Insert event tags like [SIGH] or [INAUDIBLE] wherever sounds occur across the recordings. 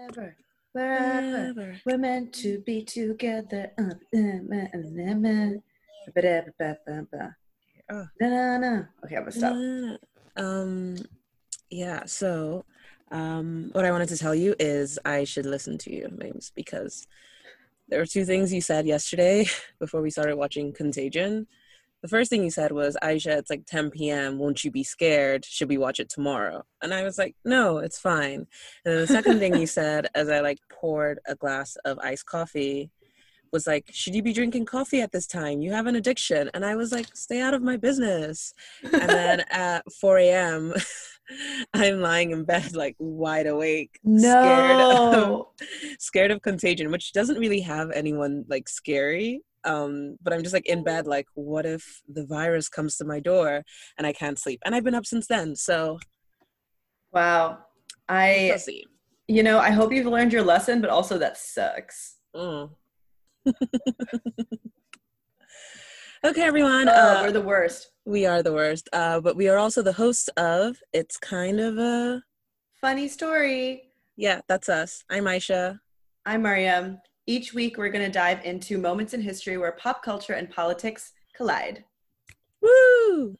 Wherever, wherever, we're meant to be together. Uh, uh, uh, uh, uh, ba-da-ba-ba-ba-ba. Oh. Na-na-na. Okay, I'm gonna stop. Um, yeah. So, um, what I wanted to tell you is I should listen to you, Mims, because there were two things you said yesterday [LAUGHS] before we started watching Contagion. The first thing you said was, Aisha, it's like 10 p.m. Won't you be scared? Should we watch it tomorrow? And I was like, no, it's fine. And then the second thing you said, as I like poured a glass of iced coffee, was like, should you be drinking coffee at this time? You have an addiction. And I was like, stay out of my business. And then [LAUGHS] at 4 a.m., [LAUGHS] I'm lying in bed, like wide awake, scared of, [LAUGHS] scared of contagion, which doesn't really have anyone like scary. Um, but I'm just like in bed, like, what if the virus comes to my door and I can't sleep? And I've been up since then. So Wow. I, you know, I hope you've learned your lesson, but also that sucks. Mm. [LAUGHS] okay, everyone. Oh, uh, we're the worst. We are the worst. Uh, but we are also the hosts of It's Kind of a. Funny story. Yeah, that's us. I'm Aisha. I'm Mariam. Each week, we're going to dive into moments in history where pop culture and politics collide. Woo!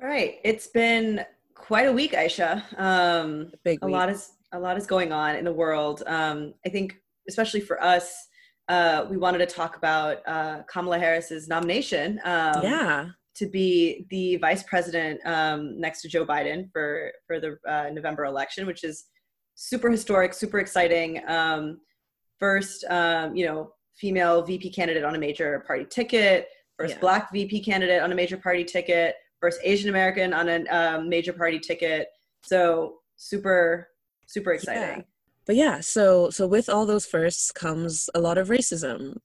All right, it's been quite a week, Aisha. Um, Big a lot is a lot is going on in the world. Um, I think, especially for us, uh, we wanted to talk about uh, Kamala Harris's nomination um, yeah. to be the vice president um, next to Joe Biden for for the uh, November election, which is super historic, super exciting. Um, first, um, you know, female VP candidate on a major party ticket. First Yeah. Black VP candidate on a major party ticket. First Asian American on a um, major party ticket. So super, super exciting. But yeah, so so with all those firsts comes a lot of racism,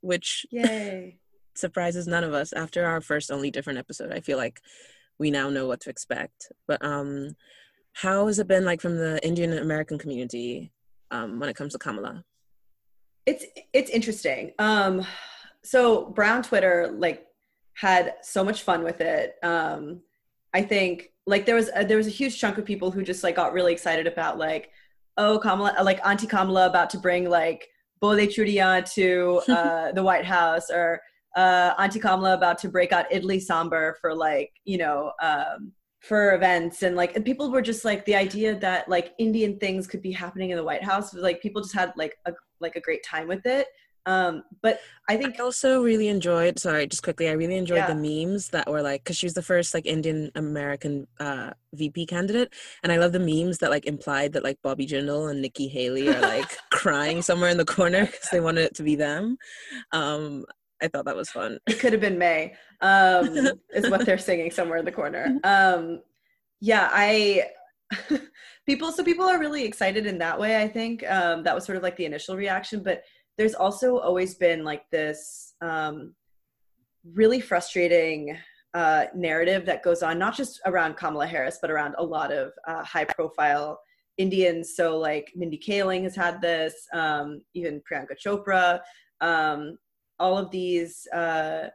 which Yay! [LAUGHS] surprises none of us after our first only different episode. I feel like we now know what to expect. But um how has it been like from the Indian American community um when it comes to Kamala? it's it's interesting um so brown twitter like had so much fun with it. Um i think like there was a, there was a huge chunk of people who just like got really excited about like oh kamala like auntie kamala about to bring like bole churia to [LAUGHS] uh the white house or uh auntie kamala about to break out idli sambar for like you know um for events. And like and people were just like the idea that like indian things could be happening in the white house was like people just had like a like a great time with it um but i think I also really enjoyed sorry, just quickly, I really enjoyed Yeah. the memes that were like because she was the first like Indian American uh VP candidate. And I love the memes that like implied that like Bobby Jindal and Nikki Haley are like [LAUGHS] crying somewhere in the corner because they wanted it to be them. Um I thought that was fun. it could have been may um is what they're [LAUGHS] singing somewhere in the corner um yeah i [LAUGHS] people so people are really excited in that way i think um that was sort of like the initial reaction but there's also always been like this um really frustrating uh narrative that goes on not just around kamala harris but around a lot of uh, high profile indians. So like mindy kaling has had this um even priyanka chopra um all of these uh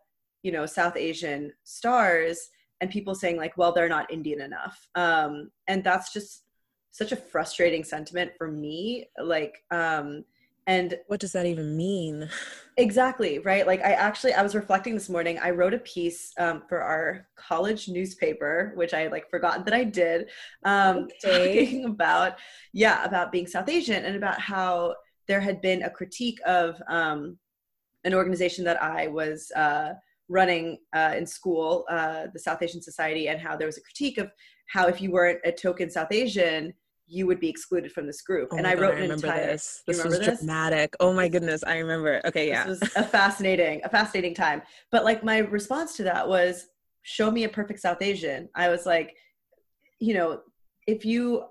you know south asian stars and people saying like well they're not indian enough. Um and that's just such a frustrating sentiment for me. Like um and What does that even mean? exactly right like i actually i was reflecting this morning i wrote a piece um, for our college newspaper which i had like forgotten that i did um Okay. [LAUGHS] talking about yeah about being south asian and about how there had been a critique of um an organization that i was uh running uh, in school uh, the south asian society and how there was a critique of how if you weren't a token south asian you would be excluded from this group Oh and i God, wrote an remember entire this. This was this? dramatic. Oh my goodness, I remember. Okay, yeah. This was a fascinating, a fascinating time. But like my response to that was, show me a perfect South Asian. I was like, you know, if you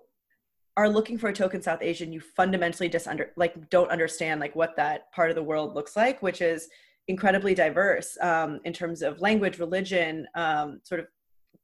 are looking for a token South Asian, you fundamentally just under like don't understand like what that part of the world looks like, which is incredibly diverse um, in terms of language, religion, um, sort of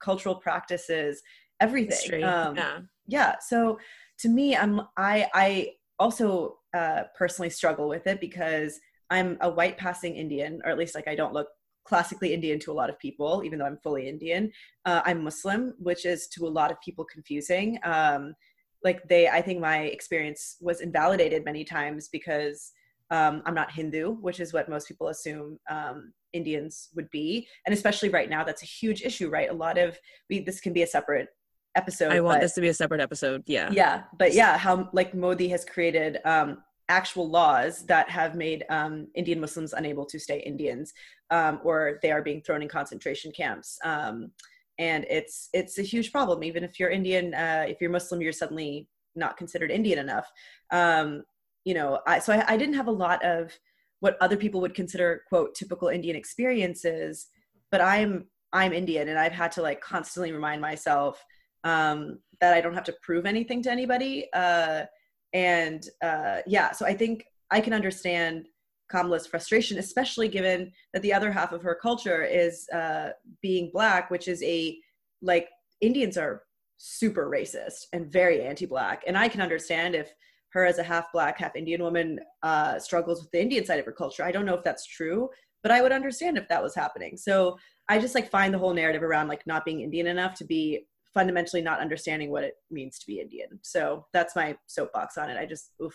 cultural practices, everything. Um, yeah. Yeah. So to me, I'm I I also uh, personally struggle with it because I'm a white passing Indian, or at least like I don't look classically Indian to a lot of people, even though I'm fully Indian. Uh, I'm Muslim, which is to a lot of people confusing. Um, like they, I think my experience was invalidated many times because um, I'm not Hindu, which is what most people assume um, Indians would be, and especially right now, that's a huge issue, right? A lot of we this can be a separate episode. I want but, this to be a separate episode. Yeah. Yeah, but yeah, how like Modi has created um, actual laws that have made um, Indian Muslims unable to stay Indians, um, or they are being thrown in concentration camps. Um, and it's it's a huge problem. Even if you're Indian, uh, if you're Muslim, you're suddenly not considered Indian enough. Um, you know, I, so I, I didn't have a lot of what other people would consider quote typical Indian experiences, but I'm I'm Indian, and I've had to like constantly remind myself um, that I don't have to prove anything to anybody. Uh, and uh, yeah, so I think I can understand Kamala's frustration, especially given that the other half of her culture is uh, being black, which is a like Indians are super racist and very anti-black, and I can understand if her as a half black, half Indian woman uh, struggles with the Indian side of her culture. I don't know if that's true, but I would understand if that was happening. So I just like find the whole narrative around like not being Indian enough to be fundamentally not understanding what it means to be Indian. So that's my soapbox on it. I just oof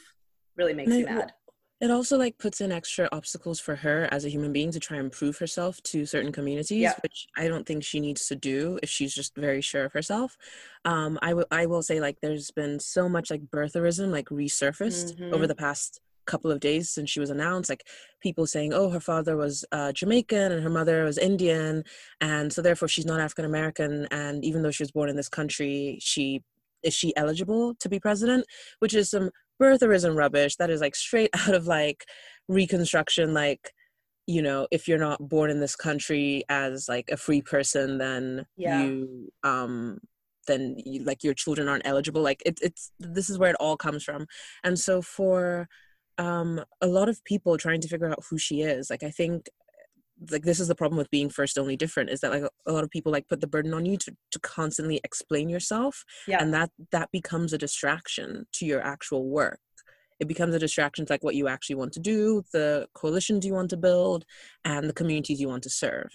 really makes me mad. It also like puts in extra obstacles for her as a human being to try and prove herself to certain communities, yeah. which I don't think she needs to do if she's just very sure of herself. Um, I, w- I will say like there's been so much like birtherism like resurfaced mm-hmm. over the past couple of days since she was announced like people saying oh her father was uh, jamaican and her mother was indian and so therefore she's not african american and even though she was born in this country she is she eligible to be president? Which is some birtherism rubbish. That is like straight [LAUGHS] out of like reconstruction like you know if you're not born in this country as like a free person then yeah. you um then you, like your children aren't eligible. Like it, it's this is where it all comes from. And so for um, a lot of people trying to figure out who she is. Like I think like this is the problem with being first only different is that like a lot of people like put the burden on you to, to constantly explain yourself yeah. and that that becomes a distraction to your actual work it becomes a distraction to like what you actually want to do the coalitions you want to build and the communities you want to serve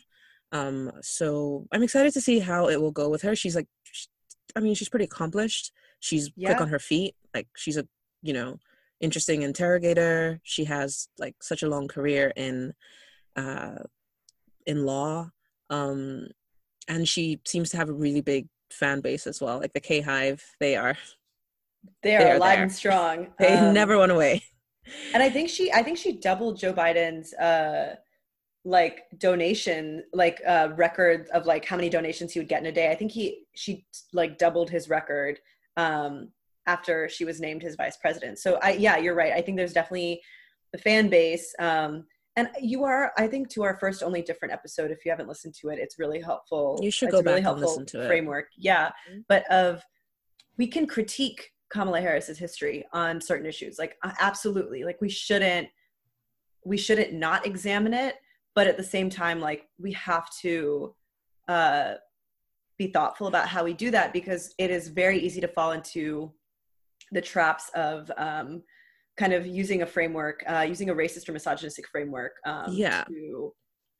um so i'm excited to see how it will go with her she's like she, i mean she's pretty accomplished she's yeah. quick on her feet like she's a you know interesting interrogator. She has like such a long career in uh, in law, um, and she seems to have a really big fan base as well. Like the K Hive, they are [LAUGHS] they are, they are alive there. and strong. [LAUGHS] They um, never went away. And I think she, I think she doubled Joe Biden's uh, like donation, like uh, record of like how many donations he would get in a day. I think he, she like doubled his record um, after she was named his vice president. So I yeah, you're right. I think there's definitely the fan base. Um, and you are, I think, to our first only different episode. If you haven't listened to it, it's really helpful. You should it's go back really helpful and listen to it. Framework, yeah. Mm-hmm. But of we can critique Kamala Harris's history on certain issues, like uh, absolutely. Like we shouldn't we shouldn't not examine it, but at the same time, like we have to uh, be thoughtful about how we do that because it is very easy to fall into the traps of um, kind of using a framework, uh, using a racist or misogynistic framework um, yeah. to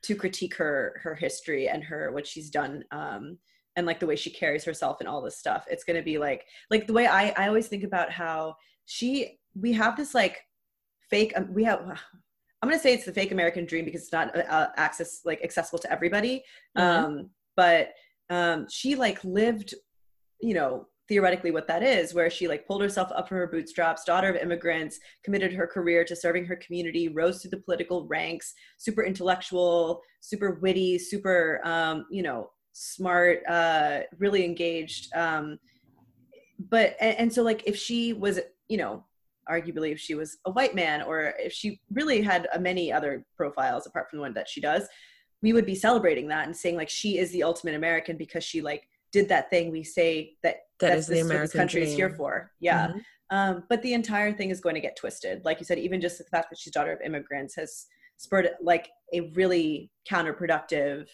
to critique her her history and her what she's done um, and like the way she carries herself and all this stuff. It's going to be like like the way I I always think about how she we have this like fake um, we have [SIGHS] I'm going to say it's the fake American dream because it's not uh, access like accessible to everybody. Mm-hmm. Um, but um, she like lived, you know, theoretically what that is where she like pulled herself up from her bootstraps daughter of immigrants committed her career to serving her community rose through the political ranks super intellectual super witty super um, you know smart uh, really engaged um, but and, and so like if she was you know arguably if she was a white man or if she really had uh, many other profiles apart from the one that she does we would be celebrating that and saying like she is the ultimate american because she like did that thing we say that that that's is the American country is here for. Yeah. Mm-hmm. Um, but the entire thing is going to get twisted. Like you said, even just the fact that she's daughter of immigrants has spurred like a really counterproductive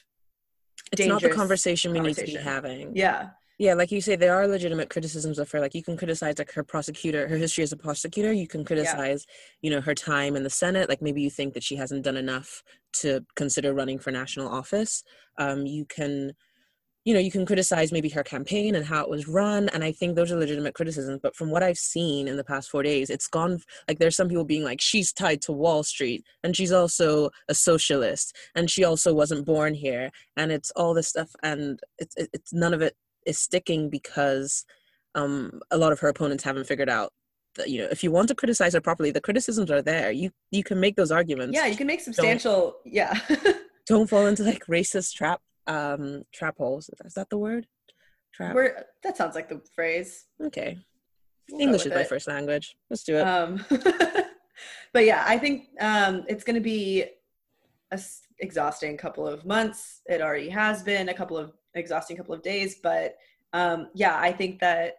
it's not the conversation we need to be having. Yeah. Yeah like you say there are legitimate criticisms of her. Like you can criticize like her prosecutor her history as a prosecutor. You can criticize you know her time in the senate. Like maybe you think that she hasn't done enough to consider running for national office. Um, you can you know you can criticize maybe her campaign and how it was run and i think those are legitimate criticisms but from what i've seen in the past four days it's gone like there's some people being like she's tied to wall street and she's also a socialist and she also wasn't born here and it's all this stuff and it's it's none of it is sticking because um a lot of her opponents haven't figured out that you know if you want to criticize her properly the criticisms are there. You you can make those arguments. Yeah you can make substantial yeah. [LAUGHS] Don't fall into like racist trap um trap holes is that the word? Trap We're, that sounds like the phrase. Okay. We'll english is my it. first language. Let's do it. Um [LAUGHS] but yeah i think um it's going to be a s- exhausting couple of months. It already has been a couple of exhausting couple of days but um yeah i think that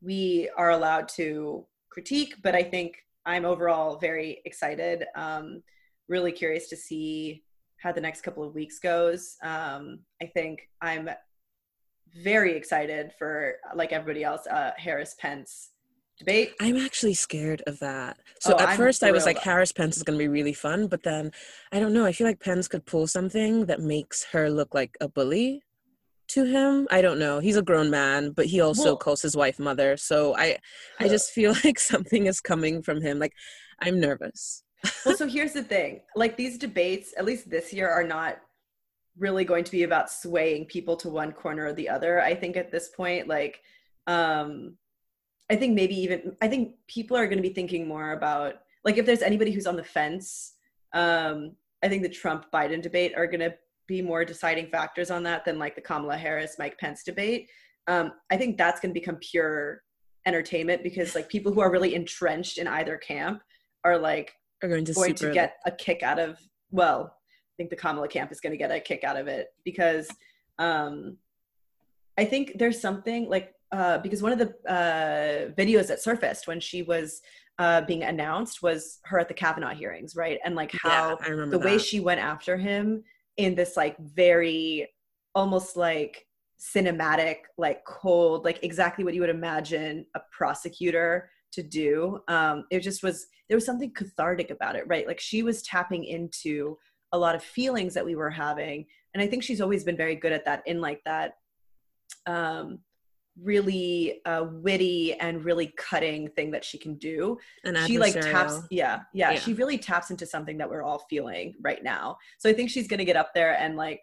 we are allowed to critique but i think i'm overall very excited. Um really curious to see how the next couple of weeks goes. Um i think i'm very excited for like everybody else uh harris pence debate. I'm actually scared of that. So Oh, at I'm first i was like harris pence is going to be really fun but then i don't know i feel like pence could pull something that makes her look like a bully to him. I don't know. He's a grown man but he also Well- calls his wife mother. So i i just feel [LAUGHS] like something is coming from him. Like i'm nervous well so here's the thing. Like these debates at least this year are not really going to be about swaying people to one corner or the other i think at this point. Like um i think maybe even i think people are going to be thinking more about like if there's anybody who's on the fence um i think the trump biden debate are going to be more deciding factors on that than like the kamala harris mike pence debate. Um i think that's going to become pure entertainment because like people who are really entrenched in either camp are like are going to going super to get a kick out of well i think the kamala camp is going to get a kick out of it because um i think there's something like uh because one of the uh videos that surfaced when she was uh being announced was her at the kavanaugh hearings right? And like how yeah, i remember the way she went after him in this like very almost like cinematic like cold like exactly what you would imagine a prosecutor to do um it just was there was something cathartic about it right? Like she was tapping into a lot of feelings that we were having and i think she's always been very good at that in like that um really uh witty and really cutting thing that she can do. An she like taps yeah, yeah Yeah. she really taps into something that we're all feeling right now. So i think she's gonna get up there and like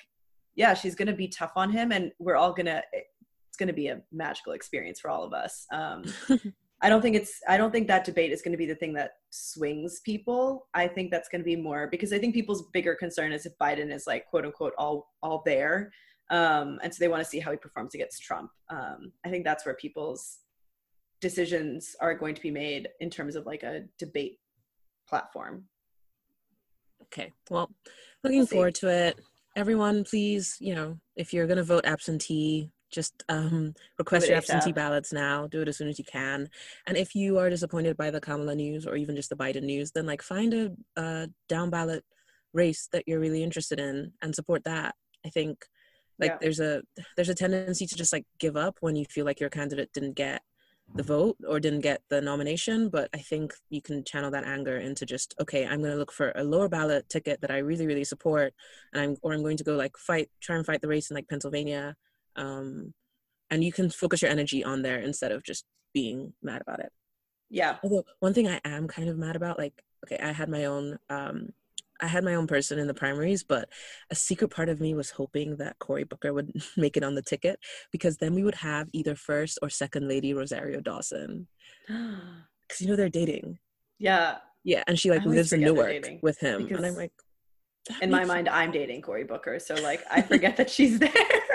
yeah she's gonna be tough on him and we're all gonna it's gonna be a magical experience for all of us um [LAUGHS] i don't think it's i don't think that debate is gonna be the thing that swings people i think that's gonna be more because i think people's bigger concern is if biden is like quote unquote all all there um and so they want to see how he performs against trump um i think that's where people's decisions are going to be made in terms of like a debate platform. Okay. Well, looking We'll forward to it. Everyone, please, you know, if you're going to vote absentee, just um, request your absentee ballots now. Do it as soon as you can. And if you are disappointed by the Kamala news or even just the Biden news, then like find a, a down ballot race that you're really interested in and support that. I think like Yeah. there's a there's a tendency to just like give up when you feel like your candidate didn't get the vote or didn't get the nomination but i think you can channel that anger into just okay i'm going to look for a lower ballot ticket that i really really support and i'm or i'm going to go like fight try and fight the race in like pennsylvania um and you can focus your energy on there instead of just being mad about it Yeah. although one thing i am kind of mad about like okay i had my own um I had my own person in the primaries, but a secret part of me was hoping that Cory Booker would [LAUGHS] make it on the ticket because then we would have either first or second lady Rosario Dawson. [GASPS] Because you know they're dating. yeah. Yeah, and she like lives in Newark with him. And I'm like, In my mind, [LAUGHS] I'm dating Cory Booker. So like I forget that she's [LAUGHS] there.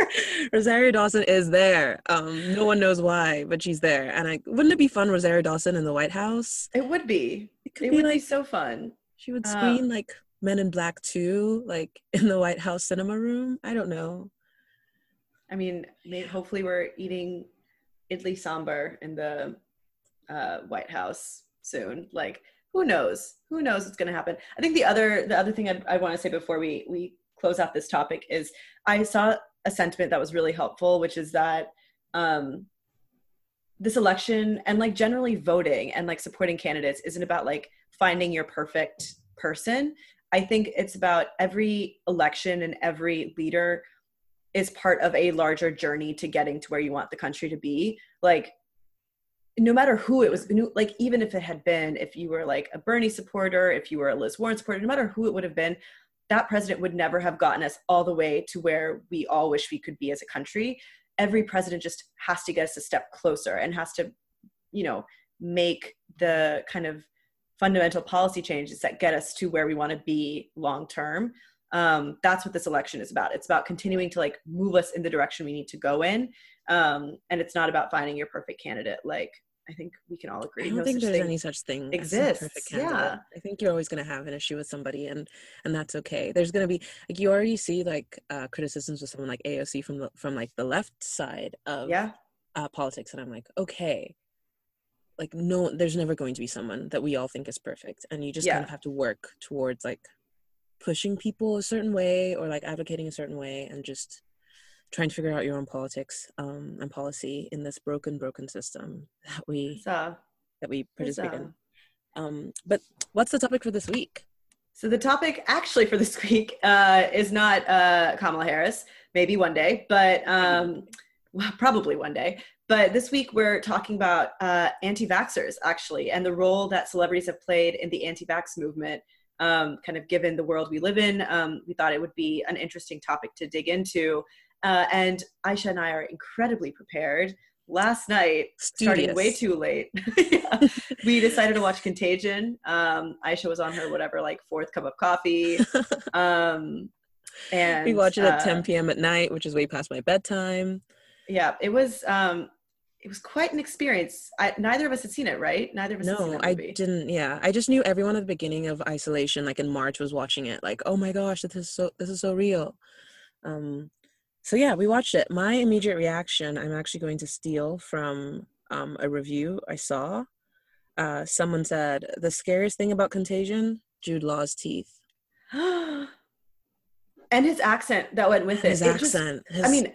[LAUGHS] Rosario Dawson is there. Um, no one knows why, but she's there. And I wouldn't it be fun, Rosario Dawson in the White House? It would be. It could It be would like be so fun. she would uh, screen like Men in Black 2, like [LAUGHS] in the White House cinema room. I don't know. I mean, maybe, hopefully we're eating idli sambar in the uh, White House soon. Like, who knows? Who knows what's going to happen? I think the other the other thing I'd, I want to say before we we close out this topic is I saw a sentiment that was really helpful, which is that um, this election and like generally voting and like supporting candidates isn't about like finding your perfect person. I think it's about every election and every leader is part of a larger journey to getting to where you want the country to be. Like no matter who it was like even if it had been if you were like a bernie supporter if you were a liz warren supporter no matter who it would have been that president would never have gotten us all the way to where we all wish we could be as a country. Every president just has to get us a step closer and has to you know make the kind of fundamental policy changes that get us to where we want to be long term. Um, that's what this election is about. It's about continuing to like move us in the direction we need to go in um, and it's not about finding your perfect candidate like I think we can all agree. I don't no think there's any such thing exists. Yeah, I think you're always going to have an issue with somebody, and and that's okay. There's going to be like you already see like uh, criticisms with someone like AOC from the from like the left side of yeah uh, politics, and I'm like, okay, like no, there's never going to be someone that we all think is perfect, and you just yeah. kind of have to work towards like pushing people a certain way or like advocating a certain way, and just trying to figure out your own politics um, and policy in this broken, broken system that we that we participate in. Um, but what's the topic for this week? So the topic actually for this [LAUGHS] week uh, is not uh, Kamala Harris. Maybe one day, but um, well, probably one day. But this week we're talking about uh, anti-vaxxers actually, and the role that celebrities have played in the anti-vax movement. Um, kind of given the world we live in, um, we thought it would be an interesting topic to dig into. Uh, and Aisha and I are incredibly prepared. Last night, Studious. starting way too late, [LAUGHS] yeah, we decided to watch Contagion. Um, Aisha was on her whatever, like fourth cup of coffee. [LAUGHS] Um, and we watched it at uh, 10 p.m. at night, which is way past my bedtime. Yeah, it was. Um, it was quite an experience. I, neither of us had seen it, right? Neither of us. No, I didn't. Yeah, I just knew everyone at the beginning of isolation, like in March, was watching it. Like, oh my gosh, this is so this is so real. Um, so yeah, we watched it. My immediate reaction, I'm actually going to steal from um, a review I saw. Uh, someone said the scariest thing about Contagion, Jude Law's teeth, [GASPS] and his accent that went with it. His it accent. Just, his... I mean,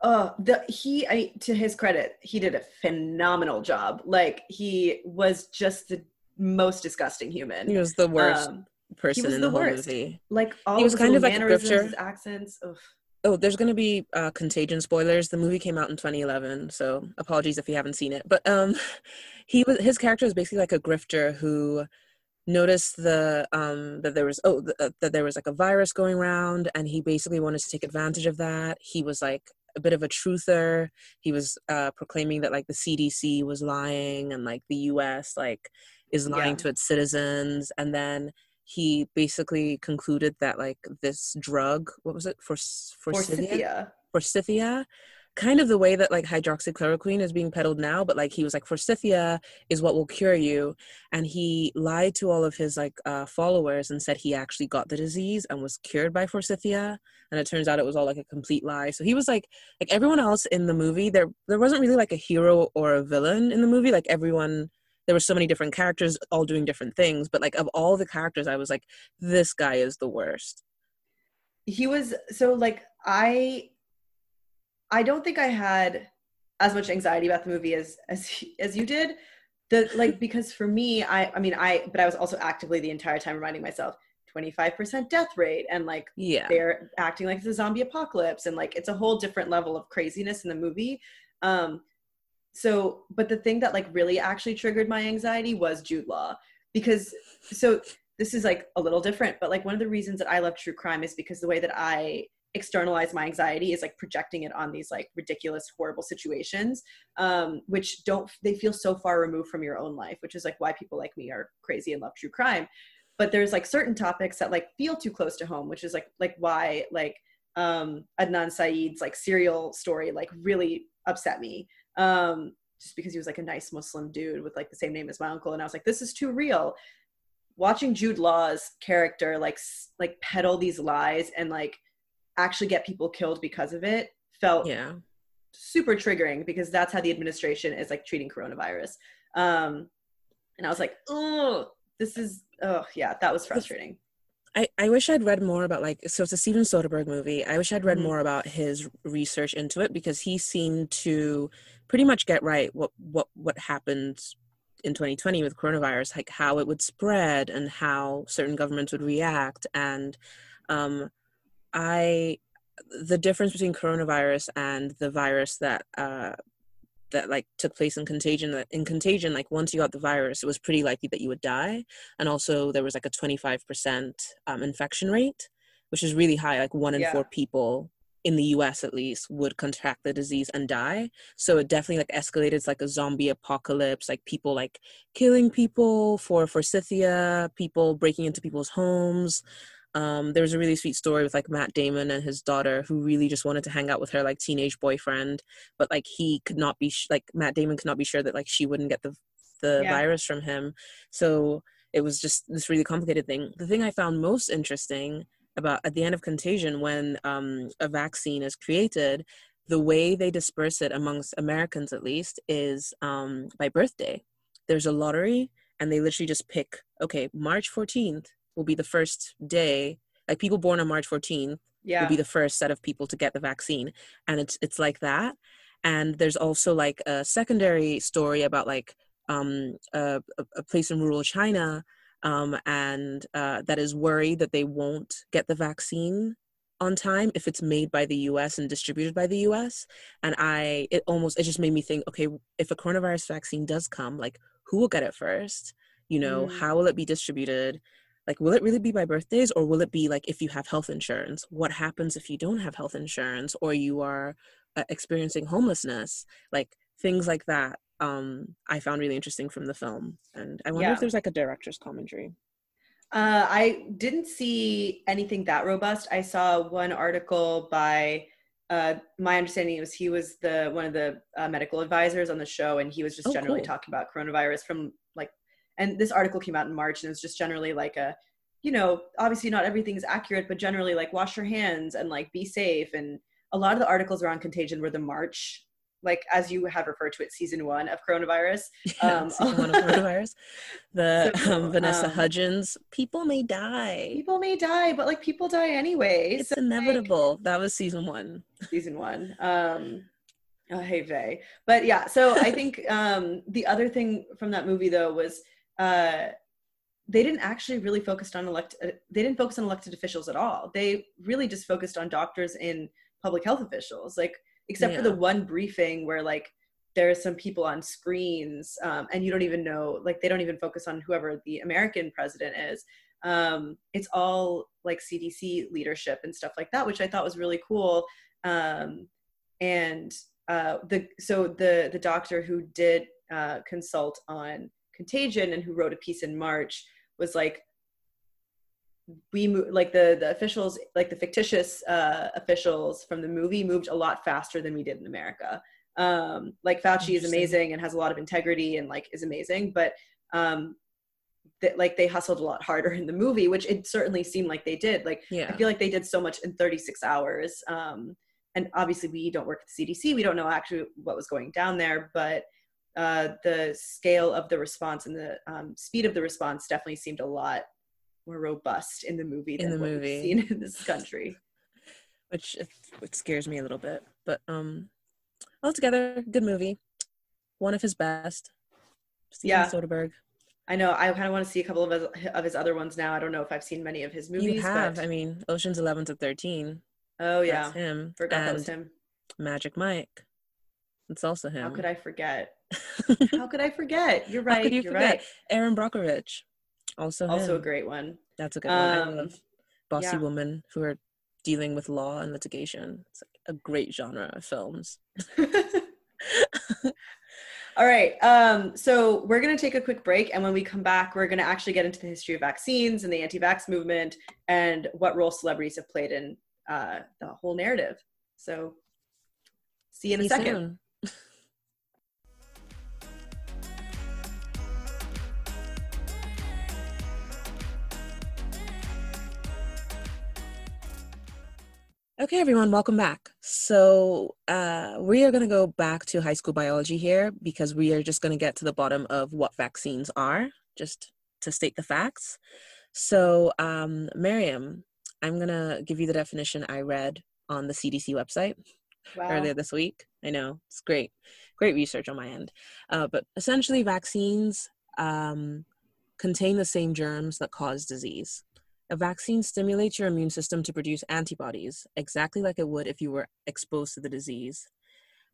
uh, the he. I, to his credit, he did a phenomenal job. Like he was just the most disgusting human. He was the worst um, person in the, the whole worst. movie. Like all he was kind of like a grifter. accents. Ugh oh there's going to be uh, contagion spoilers. The movie came out in 2011 so apologies if you haven't seen it. But um [LAUGHS] he was his character is basically like a grifter who noticed the um that there was oh uh, that there was like a virus going around and he basically wanted to take advantage of that. He was like a bit of a truther. He was uh proclaiming that like the cdc was lying and like the us like is lying yeah. to its citizens. And then he basically concluded that like this drug what was it? For for forsythia forsythia kind of the way that like hydroxychloroquine is being peddled now but like he was like forsythia is what will cure you and he lied to all of his like uh, followers and said he actually got the disease and was cured by forsythia and it turns out it was all like a complete lie. So he was like like everyone else in the movie there there wasn't really like a hero or a villain in the movie. Like everyone there were so many different characters all doing different things but like of all the characters i was like this guy is the worst. He was so like i i don't think i had as much anxiety about the movie as as as you did. The like [LAUGHS] because for me i i mean i but i was also actively the entire time reminding myself 25% death rate and like yeah. they're acting like it's a zombie apocalypse and like it's a whole different level of craziness in the movie. Um so but the thing that like really actually triggered my anxiety was jude law because so this is like a little different but like one of the reasons that i love true crime is because the way that i externalize my anxiety is like projecting it on these like ridiculous horrible situations um, which don't they feel so far removed from your own life which is like why people like me are crazy and love true crime. But there's like certain topics that like feel too close to home which is like like why like um adnan syed's like serial story like really upset me um, just because he was like a nice Muslim dude with like the same name as my uncle. And I was like, this is too real. Watching Jude Law's character like like peddle these lies and like actually get people killed because of it felt yeah super triggering because that's how the administration is like treating coronavirus. Um, and I was like, oh, this is oh yeah, that was frustrating. I, I wish I'd read more about like so it's a Steven Soderbergh movie. I wish I'd read Mhm. more about his research into it because he seemed to pretty much get right what what what happened in 2020 with coronavirus, like how it would spread and how certain governments would react. And um, I the difference between coronavirus and the virus that uh, that like took place in contagion that in contagion like once you got the virus it was pretty likely that you would die. And also there was like a 25% um, infection rate which is really high like one in Yeah. four people in the us at least would contract the disease and die. So it definitely like escalated it's like a zombie apocalypse like people like killing people for forsythia people breaking into people's homes um, there was a really sweet story with like Matt Damon and his daughter who really just wanted to hang out with her like teenage boyfriend, but like he could not be sh- like Matt Damon could not be sure that like she wouldn't get the the Yeah. virus from him. So it was just this really complicated thing. The thing I found most interesting about at the end of Contagion when um, a vaccine is created, the way they disperse it amongst Americans at least is um, by birthday. There's a lottery and they literally just pick okay March 14th will be the first day like people born on March 14th Yeah. will be the first set of people to get the vaccine. And it's it's like that. And there's also like a secondary story about like um a, a- place in rural china um and uh that is worried that they won't get the vaccine on time if it's made by the US and distributed by the US and I it almost it just made me think okay if a coronavirus vaccine does come like who will get it first? You know Mm. how will it be distributed like will it really be by birthdays or will it be like if you have health insurance what happens if you don't have health insurance or you are uh, experiencing homelessness like things like that um i found really interesting from the film and i wonder Yeah. if there's like a director's commentary Uh, I didn't see anything that robust. I saw one article by. Uh, my understanding was he was the one of the uh, medical advisors on the show, and he was just Oh, generally cool. talking about coronavirus from. And this article came out in March, and it's just generally like a, you know, obviously not everything's accurate, but generally like wash your hands and like be safe. And a lot of the articles around contagion were the March, like as you have referred to it, season one of coronavirus. [LAUGHS] Um, Season one of [LAUGHS] coronavirus the So, [LAUGHS] um, vanessa um, hudgens people may die People may die, but like people die anyway. it's so, like, inevitable that was season one season one. Um, oh, hey Vay. But yeah, so I think um, the other thing from that movie though was uh, they didn't actually really focus on elect. Uh, they didn't focus on elected officials at all. They really just focused on doctors and public health officials, like except for the one briefing where like there are some people on screens um, and you don't even know like they don't even focus on whoever the american president is um, it's all like cdc leadership and stuff like that which i thought was really cool um, and uh, the so the the doctor who did uh, consult on contagion and who wrote a piece in march was like we mo- like the the officials like the fictitious uh, officials from the movie moved a lot faster than we did in america um, like fauci is amazing and has a lot of integrity and like is amazing but um, that like they hustled a lot harder in the movie which it certainly seemed like they did like yeah I feel like they did so much in 36 hours. Um, and obviously, we don't work at the CDC. We don't know actually what was going down there, but uh, the scale of the response and the um, speed of the response definitely seemed a lot more robust in the movie In than the what movie. we've seen in this country. [LAUGHS] which it scares me a little bit but um altogether good movie one of his best Steven Yeah. Soderbergh. I know. I kind of want to see a couple of his, of his other ones now. I don't know if I've seen many of his movies. You have, but- I mean, Ocean's Eleven to Thirteen. oh yeah, that's him. forgot and that was him. Magic Mike. It's also him. How could I forget? How could I [LAUGHS] forget? You're How right. could you You're forget? right. Erin Brockovich. Also, Also a great one. That's a good one. Um, love bossy yeah. women who are dealing with law and litigation. It's a great genre of films. [LAUGHS] All right. Um, so we're going to take a quick break. And when we come back, we're going to actually get into the history of vaccines and the anti vax movement and what role celebrities have played in uh, the whole narrative. So see you in a second. soon. Okay, everyone, welcome back. So, uh, we are going to go back to high school biology here because we are just going to get to the bottom of what vaccines are, just to state the facts. So, um, Mariam, I'm gonna give you the definition I read on the CDC website wow. earlier this week. I know it's great, great research on my end. Uh, but essentially, vaccines um, contain the same germs that cause disease. A vaccine stimulates your immune system to produce antibodies, exactly like it would if you were exposed to the disease.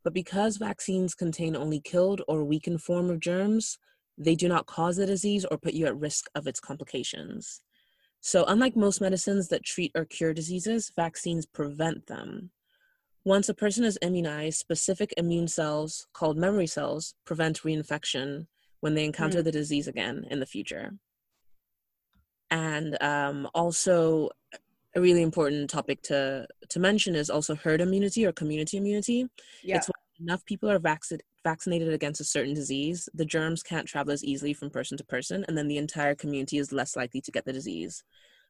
But because vaccines contain only killed or weakened form of germs, they do not cause the disease or put you at risk of its complications. So, unlike most medicines that treat or cure diseases, vaccines prevent them. Once a person is immunized, specific immune cells, called memory cells, prevent reinfection when they encounter mm. the disease again in the future. And um, also, a really important topic to, to mention is also herd immunity or community immunity. Yeah. It's when enough people are vaccinated vaccinated against a certain disease, the germs can't travel as easily from person to person, and then the entire community is less likely to get the disease.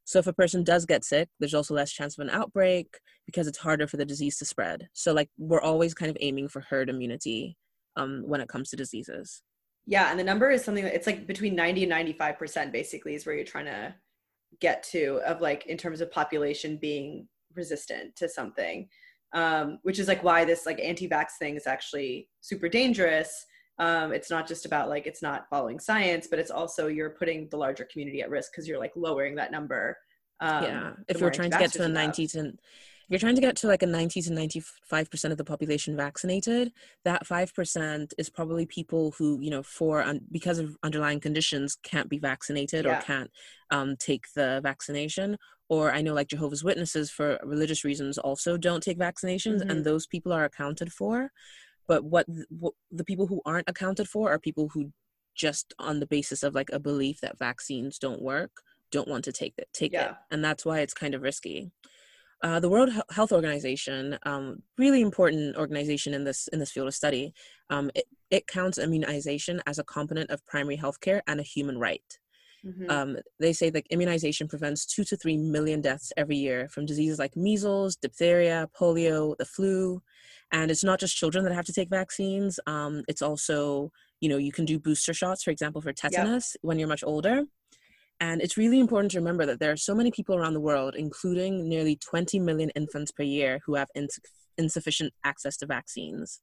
So if a person does get sick, there's also less chance of an outbreak because it's harder for the disease to spread. So like we're always kind of aiming for herd immunity um, when it comes to diseases. Yeah, and the number is something that it's like between 90 and 95 percent basically is where you're trying to get to of like in terms of population being resistant to something um, which is like why this like anti-vax thing is actually super dangerous. Um, it's not just about like it's not following science, but it's also you're putting the larger community at risk because you're like lowering that number. Um, yeah, if you're trying to get to a 90 to you're trying to get to like a 90 to 95% of the population vaccinated, that 5% is probably people who, you know, for un- because of underlying conditions can't be vaccinated yeah. or can't um, take the vaccination or I know like Jehovah's Witnesses for religious reasons also don't take vaccinations, mm-hmm. and those people are accounted for. But what, what the people who aren't accounted for are people who just on the basis of like a belief that vaccines don't work don't want to take it take yeah. it and that's why it's kind of risky uh, the world health organization um, really important organization in this in this field of study um, it, it counts immunization as a component of primary health care and a human right Mm-hmm. Um, they say that immunization prevents two to three million deaths every year from diseases like measles, diphtheria, polio, the flu. And it's not just children that have to take vaccines. Um, it's also, you know, you can do booster shots, for example, for tetanus yep. when you're much older. And it's really important to remember that there are so many people around the world, including nearly 20 million infants per year, who have ins- insufficient access to vaccines.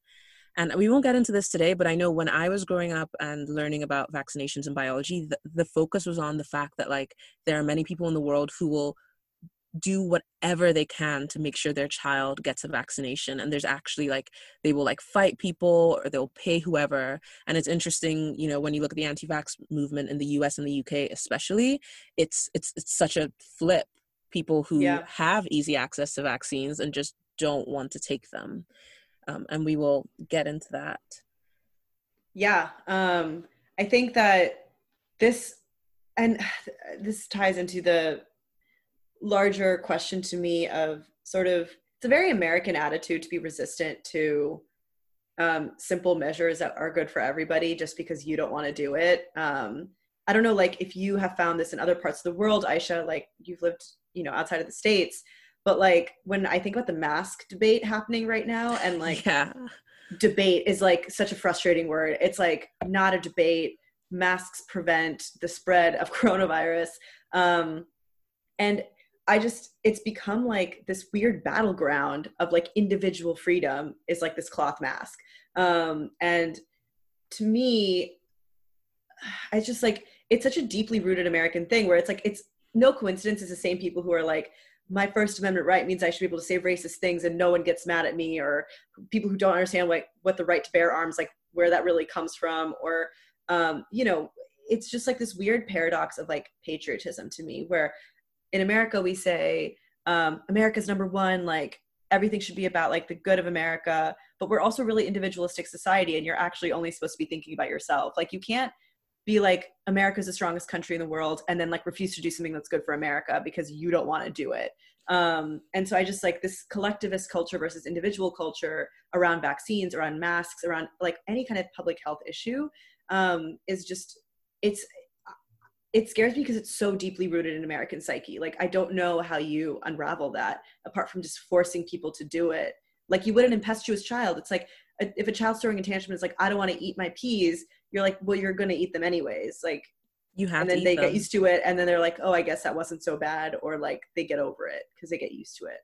And we won't get into this today, but I know when I was growing up and learning about vaccinations and biology, the, the focus was on the fact that like there are many people in the world who will do whatever they can to make sure their child gets a vaccination and there's actually like they will like fight people or they'll pay whoever and it's interesting you know when you look at the anti-vax movement in the US and the UK especially it's it's it's such a flip people who yeah. have easy access to vaccines and just don't want to take them um, and we will get into that. Yeah, um, I think that this and [SIGHS] this ties into the larger question to me of sort of it's a very American attitude to be resistant to um, simple measures that are good for everybody just because you don't want to do it. Um, I don't know, like if you have found this in other parts of the world, Aisha, like you've lived, you know, outside of the states but like when i think about the mask debate happening right now and [LAUGHS] like yeah. debate is like such a frustrating word it's like not a debate masks prevent the spread of [LAUGHS] coronavirus um and i just it's become like this weird battleground of like individual freedom is like this cloth mask. Um and to me i just like it's such a deeply rooted american thing where it's like it's no coincidence it's the same people who are like my First Amendment right means I should be able to say racist things and no one gets mad at me, or people who don't understand like what the right to bear arms, like where that really comes from, or um, you know, it's just like this weird paradox of like patriotism to me, where in America we say um, America's number one, like everything should be about like the good of America, but we're also really individualistic society, and you're actually only supposed to be thinking about yourself. Like you can't be like america's the strongest country in the world and then like refuse to do something that's good for america because you don't want to do it um, and so i just like this collectivist culture versus individual culture around vaccines around masks around like any kind of public health issue um, is just it's it scares me because it's so deeply rooted in american psyche. Like i don't know how you unravel that apart from just forcing people to do it. Like you would an impetuous child. It's like uh, if a child's throwing a tantrum it's like i don't want to eat my peas you're like well you're going to eat them anyways. Like You have and then they them. get used to it and then they're like oh i guess that wasn't so bad or like they get over it because they get used to it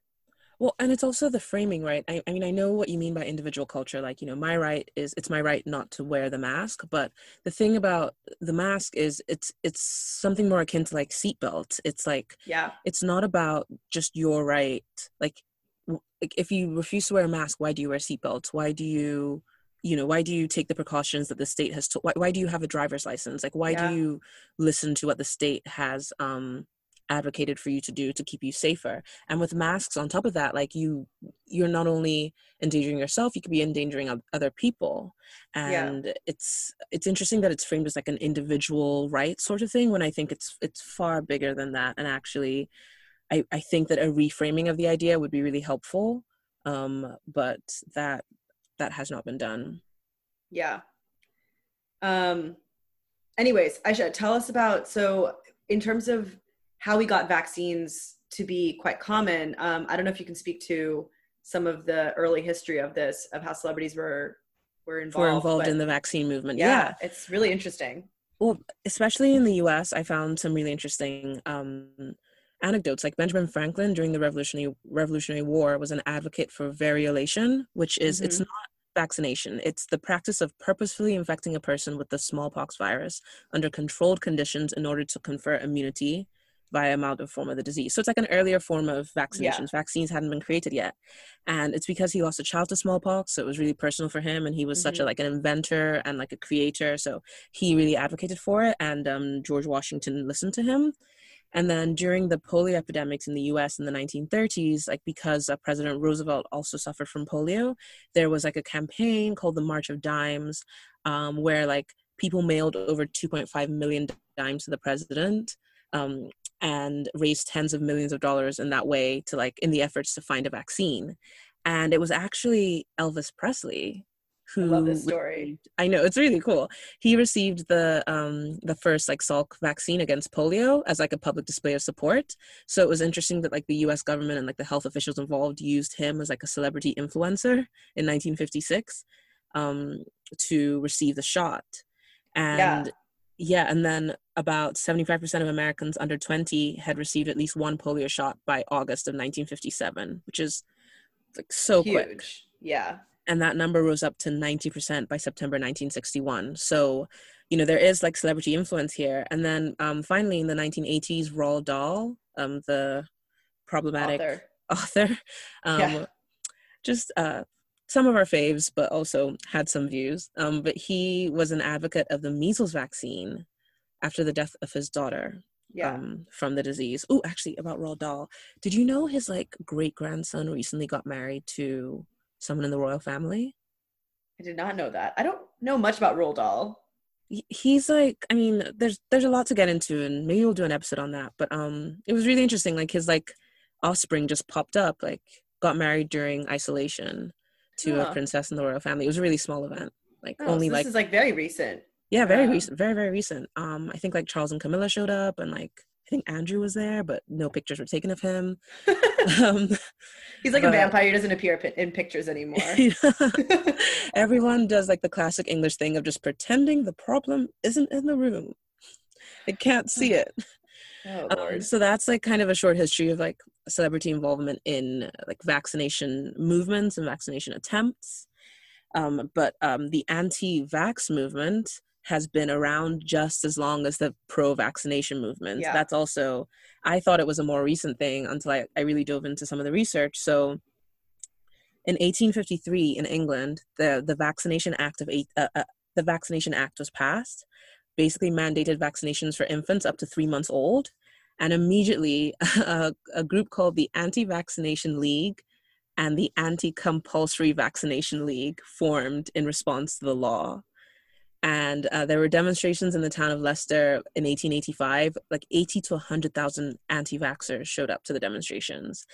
Well, and it's also the framing, right? I, I mean, I know what you mean by individual culture. Like, you know, my right is it's my right not to wear the mask. But the thing about the mask is it's it's something more akin to like seatbelts. It's like yeah it's not about just your right. Like, like if you refuse to wear a mask, why do you wear seatbelts? Why do you, you know, why do you take the precautions that the state has? To, why, why do you have a driver's license? Like, why Yeah. do you listen to what the state has um, advocated for you to do to keep you safer? And with masks, on top of that, like you, you're not only endangering yourself, you could be endangering other people. Yeah. And it's it's interesting that it's framed as like an individual right sort of thing when I think it's it's far bigger than that. And actually, I, I think that a reframing of the idea would be really helpful um, but that that has not been done Yeah. Um anyways, Aisha, tell us about so in terms of how we got vaccines to be quite common, um, I don't know if you can speak to some of the early history of this, of how celebrities were were involved. we're involved but in the vaccine movement yeah, yeah. it's really interesting. well especially in the us i found some really interesting um, anecdotes like benjamin franklin during the revolutionary revolutionary war was an advocate for variolation which is it's Mhm. not vaccination it's the practice of purposefully infecting a person with the smallpox virus under controlled conditions in order to confer immunity via a milder form of the disease. So it's like an earlier form of vaccinations. Vaccines hadn't been created yet. And it's because he lost a child to smallpox so it was really personal for him and he was such a Mhm. like an inventor and like a creator so he really advocated for it and um, george washington listened to him. And then during the polio epidemics in the us in the 1930s like because uh, president roosevelt also suffered from polio there was like a campaign called the march of dimes um, where like people mailed over 2.5 million dimes to the president um, and raised tens of millions of dollars in that way to like in the efforts to find a vaccine and it was actually elvis presley I who love this story. received- I know it's really cool. He received the um the first like Salk vaccine against polio as like a public display of support. So it was interesting that like the U.S. government and like the health officials involved used him as like a celebrity influencer in 1956 um to receive the shot. And yeah, and then about 75% of Americans under 20 had received at least one polio shot by August of 1957, which is like so quick Yeah. and that number rose up to 90% by September 1961. So, you know, there is like celebrity influence here. And then um, finally in the 1980s, Roald Dahl, um, the problematic Author. author, [LAUGHS] um, Yeah. just uh, some of our faves, but also had some views. Um, but he was an advocate of the measles vaccine after the death of his daughter Yeah. um, from the disease. Oh, actually, about Roald Dahl, did you know his like great grandson recently got married to someone in the royal family? I did not know that. I don't know much about Roald Dahl. He's like, I mean, there's there's a lot to get into, and maybe we'll do an episode on that. But um, it was really interesting. Like his like offspring just popped up, like got married during isolation to Huh. a princess in the royal family. It was a really small event, like Oh, only so this like is like very recent. yeah, very recent, very very recent. Um, I think like Charles and Camilla showed up, and like I think Andrew was there, but no pictures were taken of him. [LAUGHS] um, He's like a vampire. He doesn't appear in pictures anymore. [LAUGHS] [LAUGHS] everyone does like the classic English thing of just pretending the problem isn't in the room. They can't see it. Oh Um, so that's like kind of a short history of like celebrity involvement in like vaccination movements and vaccination attempts. Um, but um, the anti-vax movement has been around just as long as the pro-vaccination movement. Yeah. That's also I thought it was a more recent thing until I, I really dove into some of the research. So in 1853 in England, the the Vaccination Act of eight, uh, uh, the Vaccination Act was passed, basically mandated vaccinations for infants up to three months old, and immediately [LAUGHS] a, a group called the Anti-Vaccination League and the Anti-Compulsory Vaccination League formed in response to the law. And uh, there were demonstrations in the town of Leicester in 1885. Like 80 to 100,000 anti-vaxxers showed up to the demonstrations.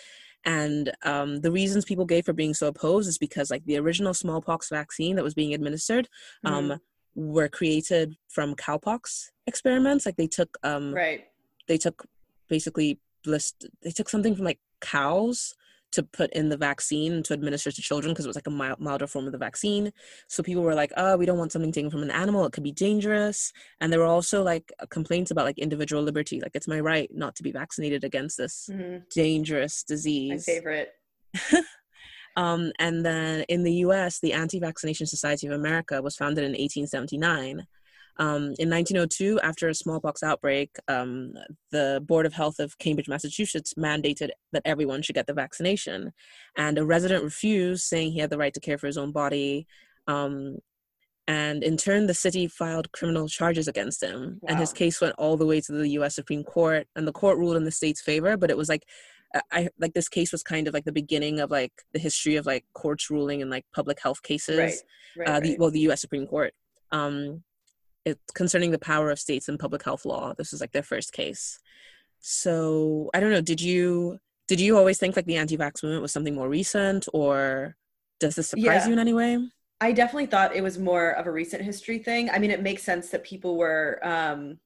And um, the reasons people gave for being so opposed is because, like, the original smallpox vaccine that was being administered um, Mhm. Were created from cowpox experiments. Like, they took um, right. they took basically blist- they took something from like cows to put in the vaccine to administer to children because it was like a mild, milder form of the vaccine. So people were like, "Oh, we don't want something taken from an animal; it could be dangerous." And there were also like complaints about like individual liberty, like it's my right not to be vaccinated against this mm-hmm. dangerous disease. My favorite. [LAUGHS] um, and then in the U.S., the Anti-Vaccination Society of America was founded in 1879 um, in 1902, after a smallpox outbreak, um, the Board of Health of Cambridge, Massachusetts mandated that everyone should get the vaccination. And a resident refused, saying he had the right to care for his own body. Um, and in turn, the city filed criminal charges against him. Wow. And his case went all the way to the US Supreme Court. And the court ruled in the state's favor, but it was like, I like this case was kind of like the beginning of like the history of like courts ruling and like public health cases. Right. Right, uh, the, right. Well, the U.S. Supreme Court. Um, it's concerning the power of states and public health law. This was like their first case. So I don't know. Did you did you always think like the anti-vax movement was something more recent, or does this surprise yeah. you in any way? I definitely thought it was more of a recent history thing. I mean, it makes sense that people were um,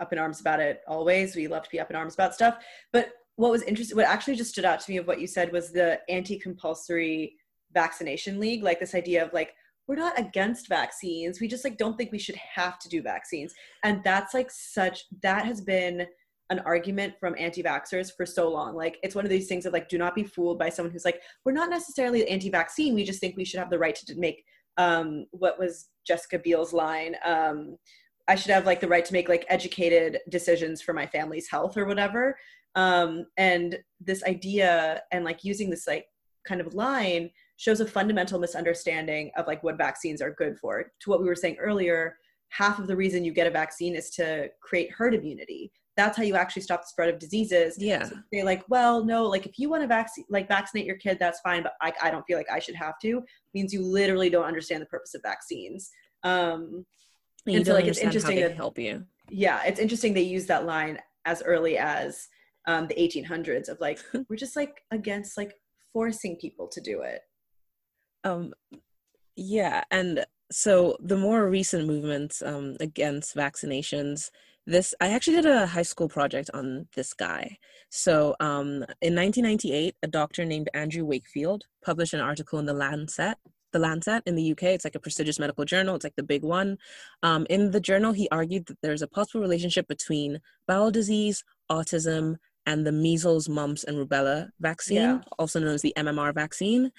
up in arms about it always. We love to be up in arms about stuff. But what was interesting, what actually just stood out to me of what you said was the anti-compulsory vaccination league, like this idea of like we're not against vaccines. We just like don't think we should have to do vaccines. And that's like such that has been an argument from anti-vaxxers for so long. Like it's one of these things of like do not be fooled by someone who's like we're not necessarily anti-vaccine. We just think we should have the right to make um what was jessica biel's line um i should have like the right to make like educated decisions for my family's health or whatever um and this idea and like using this like kind of line shows a fundamental misunderstanding of like what vaccines are good for. To what we were saying earlier, half of the reason you get a vaccine is to create herd immunity. That's how you actually stop the spread of diseases. Yeah. So they're like, well, no, like if you want to vaccine, like vaccinate your kid, that's fine, but I, I don't feel like I should have to. Means you literally don't understand the purpose of vaccines. Um, and, and so like it's interesting to help you. Yeah, it's interesting they use that line as early as um, the 1800s of like [LAUGHS] we're just like against like forcing people to do it. Um, yeah, and so the more recent movements um, against vaccinations, this I actually did a high school project on this guy. So um, in 1998, a doctor named Andrew Wakefield published an article in the Lancet. The Lancet in the UK, it's like a prestigious medical journal. It's like the big one. Um, in the journal, he argued that there's a possible relationship between bowel disease, autism, and the measles, mumps, and rubella vaccine, yeah. also known as the MMR vaccine.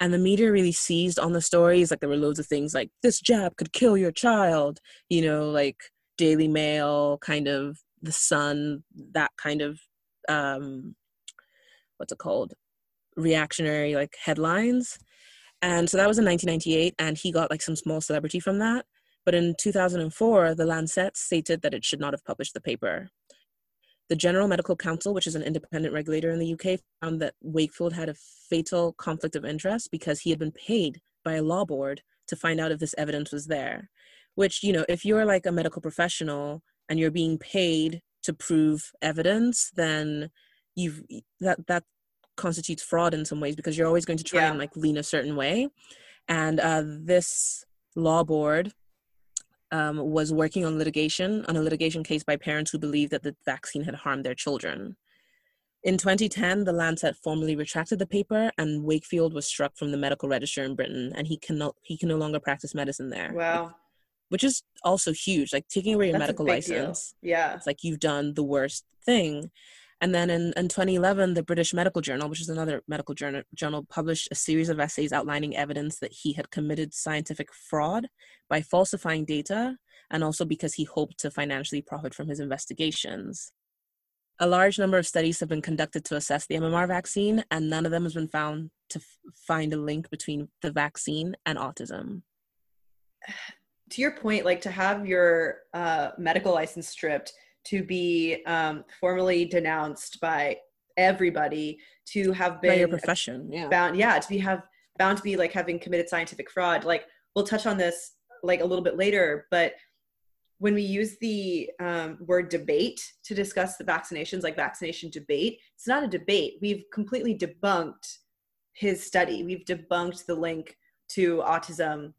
And the media really seized on the stories like there were loads of things like this jab could kill your child you know like daily mail kind of the sun that kind of um what's it called? Reactionary like headlines. And so that was in 1998 and he got like some small celebrity from that. But in 2004 the lancet stated that it should not have published the paper the General Medical Council, which is an independent regulator in the UK, found that Wakefield had a fatal conflict of interest because he had been paid by a law board to find out if this evidence was there. Which, you know, if you're like a medical professional and you're being paid to prove evidence, then you've that that constitutes fraud in some ways because you're always going to try yeah. and like lean a certain way. And uh, this law board um, was working on litigation, on a litigation case by parents who believed that the vaccine had harmed their children. In 2010, the Lancet formally retracted the paper, and Wakefield was struck from the medical register in Britain, and he can no, he can no longer practice medicine there. Wow. Which is also huge, like taking away your That's medical license. Deal. Yeah. It's like you've done the worst thing. And then in, in 2011, the British Medical Journal, which is another medical journal, journal, published a series of essays outlining evidence that he had committed scientific fraud by falsifying data and also because he hoped to financially profit from his investigations. A large number of studies have been conducted to assess the MMR vaccine, and none of them has been found to f- find a link between the vaccine and autism. [SIGHS] To your point, like to have your uh, medical license stripped to be um, formally denounced by everybody to have been by your profession yeah. bound yeah to be have bound to be like having committed scientific fraud. Like we'll touch on this like a little bit later but when we use the um, word debate to discuss the vaccinations like vaccination debate it's not a debate. We've completely debunked his study. We've debunked the link to autism.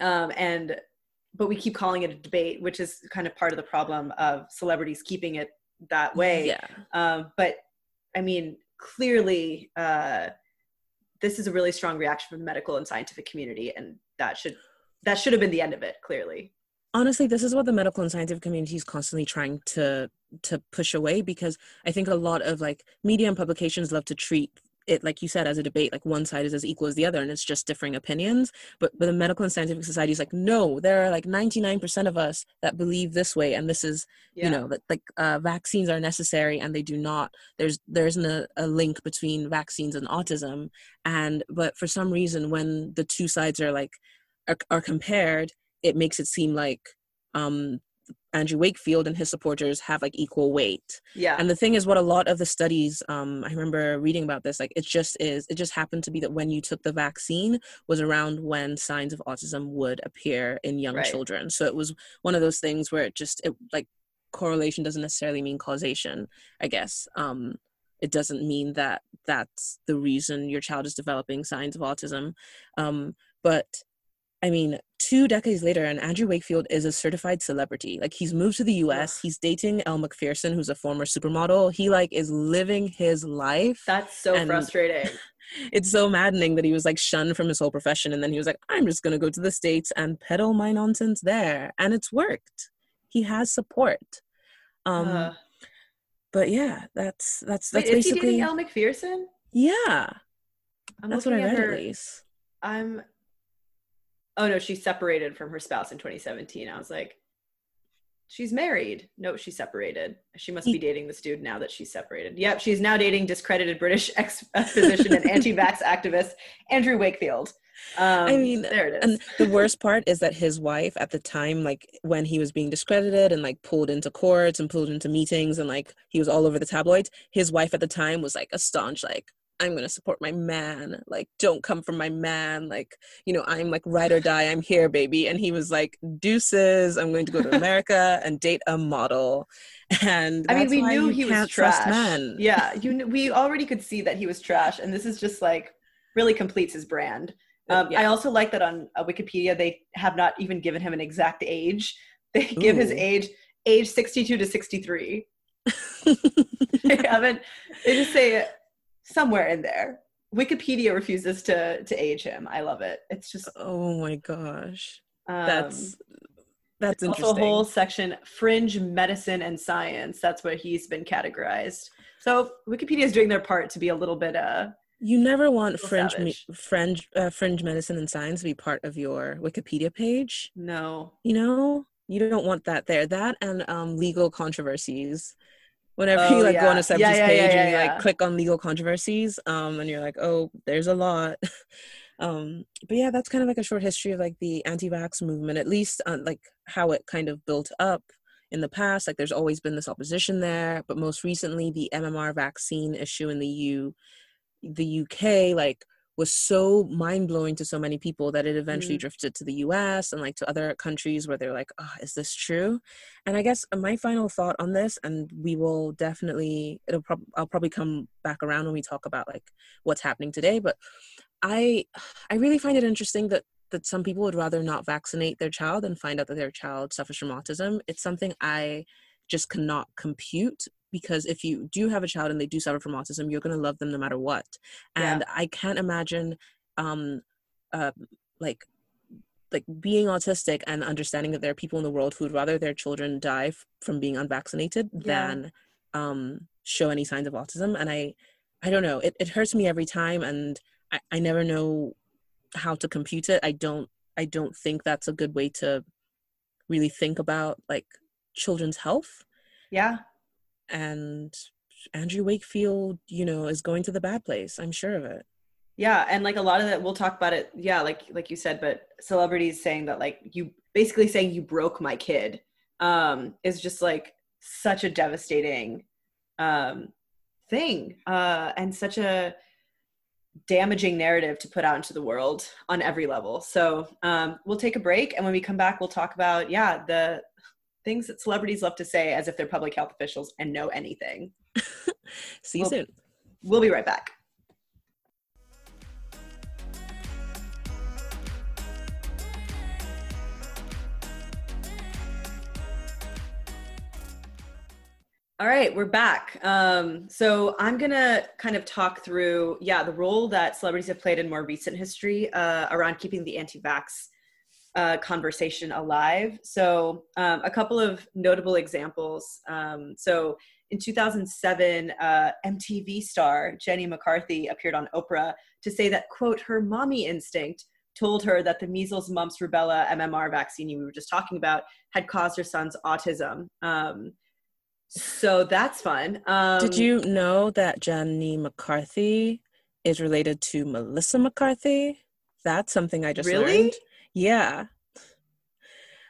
Um, and but we keep calling it a debate, which is kind of part of the problem of celebrities keeping it that way. Yeah. Um, but I mean, clearly uh, this is a really strong reaction from the medical and scientific community and that should that should have been the end of it clearly honestly this is what the medical and scientific community is constantly trying to to push away because i think a lot of like media and publications love to treat it like you said as a debate like one side is as equal as the other and it's just differing opinions. But but the medical and scientific society is like no there are like 99% of us that believe this way and this is yeah. you know that like uh, vaccines are necessary and they do not. There's there isn't a, a link between vaccines and autism. And but for some reason when the two sides are like are, are compared it makes it seem like um Andrew Wakefield and his supporters have like equal weight. Yeah. And the thing is, what a lot of the studies, um, I remember reading about this, like it just is, it just happened to be that when you took the vaccine was around when signs of autism would appear in young right. children. So it was one of those things where it just, it like correlation doesn't necessarily mean causation, I guess. Um, it doesn't mean that that's the reason your child is developing signs of autism. Um, but I mean, two decades later, and Andrew Wakefield is a certified celebrity. Like he's moved to the US, he's dating Elle Macpherson, who's a former supermodel. He like is living his life. That's so frustrating. [LAUGHS] it's so maddening that he was like shunned from his whole profession and then he was like, I'm just gonna go to the States and peddle my nonsense there. And it's worked. He has support. Um uh, but yeah, that's that's that's wait, basically is he dating Elle Macpherson? Yeah. I'm that's what I read her. at least. I'm oh no, she separated from her spouse in 2017. I was like, she's married. No, she separated. She must be dating this dude now that she's separated. Yep, she's now dating discredited British [LAUGHS] ex physician and anti-vax activist Andrew Wakefield. Um, I mean, there it is. And the worst part is that his wife at the time, like when he was being discredited and like pulled into courts and pulled into meetings and like he was all over the tabloids, his wife at the time was like a staunch like I'm going to support my man. Like, don't come from my man. Like, you know, I'm like ride or die. I'm here, baby. And he was like, deuces. I'm going to go to America and date a model. And I mean, we knew he was trash. Men. Yeah, you kn- we already could see that he was trash, and this is just like really completes his brand. Um, yeah. I also like that on uh, Wikipedia they have not even given him an exact age. [LAUGHS] They Ooh. give his age age 62 to 63. [LAUGHS] [LAUGHS] they haven't. They just say somewhere in there. Wikipedia refuses to to age him. I love it. It's just oh my gosh, um, that's that's interesting. Also, a whole section fringe medicine and science. That's where he's been categorized. So Wikipedia is doing their part to be a little bit uh. You never want fringe me, fringe uh, fringe medicine and science to be part of your Wikipedia page. No, you know you don't want that there. That and um, legal controversies whenever oh, you like yeah. go on a yeah, yeah, page and you like click on legal controversies um and you're like oh there's a lot. [LAUGHS] Um but yeah that's kind of like a short history of like the anti-vax movement at least uh, like how it kind of built up in the past. Like there's always been this opposition there but most recently the mmr vaccine issue in the u the uk like was so mind blowing to so many people that it eventually mm. drifted to the US and like to other countries where they're like, oh, is this true? And I guess my final thought on this, and we will definitely, it'll prob- I'll probably come back around when we talk about like what's happening today. But I, I really find it interesting that that some people would rather not vaccinate their child and find out that their child suffers from autism. It's something I just cannot compute because if you do have a child and they do suffer from autism you're going to love them no matter what. And yeah. i can't imagine um uh like like being autistic and understanding that there are people in the world who would rather their children die f- from being unvaccinated yeah. than um show any signs of autism. And i i don't know. It, it hurts me every time and I, I never know how to compute it. I don't i don't think that's a good way to really think about like children's health. Yeah and Andrew Wakefield, you know, is going to the bad place. I'm sure of it. Yeah, and like a lot of that, we'll talk about it. Yeah, like like you said, but celebrities saying that like you basically saying you broke my kid um, is just like such a devastating um, thing uh, and such a damaging narrative to put out into the world on every level. So um, we'll take a break, and when we come back, we'll talk about yeah the things that celebrities love to say as if they're public health officials and know anything. [LAUGHS] See you we'll, soon. We'll be right back. All right, we're back. Um, so I'm gonna kind of talk through, yeah, the role that celebrities have played in more recent history uh, around keeping the anti-vax uh, conversation alive. So um, a couple of notable examples. Um, so in 2007, uh, MTV star Jenny McCarthy appeared on Oprah to say that, quote, her mommy instinct told her that the measles, mumps, rubella, MMR vaccine we were just talking about had caused her son's autism. Um, so that's fun. Um, Did you know that Jenny McCarthy is related to Melissa McCarthy? That's something I just Really? learned. Yeah.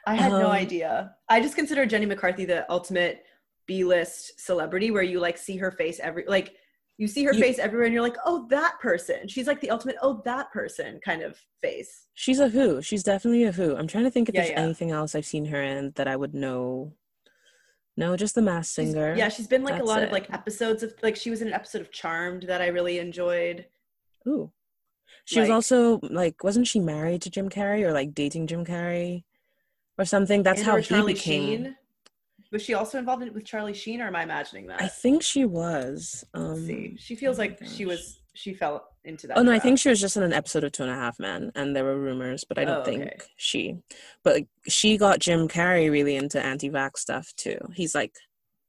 I had no Um, idea. I just consider Jenny McCarthy the ultimate B-list celebrity where you like see her face every like you see her You- face everywhere and you're like, "Oh, that person." She's like the ultimate "oh, that person" kind of face. She's a who. She's definitely a who. I'm trying to think if Yeah, there's yeah. anything else I've seen her in that I would know. No, just the mass She's- singer. yeah, she's been like a That's lot of like episodes of like she was in an episode of Charmed that I really enjoyed. Ooh. She was also like, wasn't she married to Jim Carrey or like dating Jim Carrey or something? That's how he became. Sheen. Was she also involved in, with Charlie Sheen, or am I imagining that? I think she was. Um, see. She feels oh like she was. She fell into that. Oh no, I think she was just in an episode of Two and a Half Men, and there were rumors, but I don't Oh, think okay. she. But like, she got Jim Carrey really into anti-vax stuff too. He's like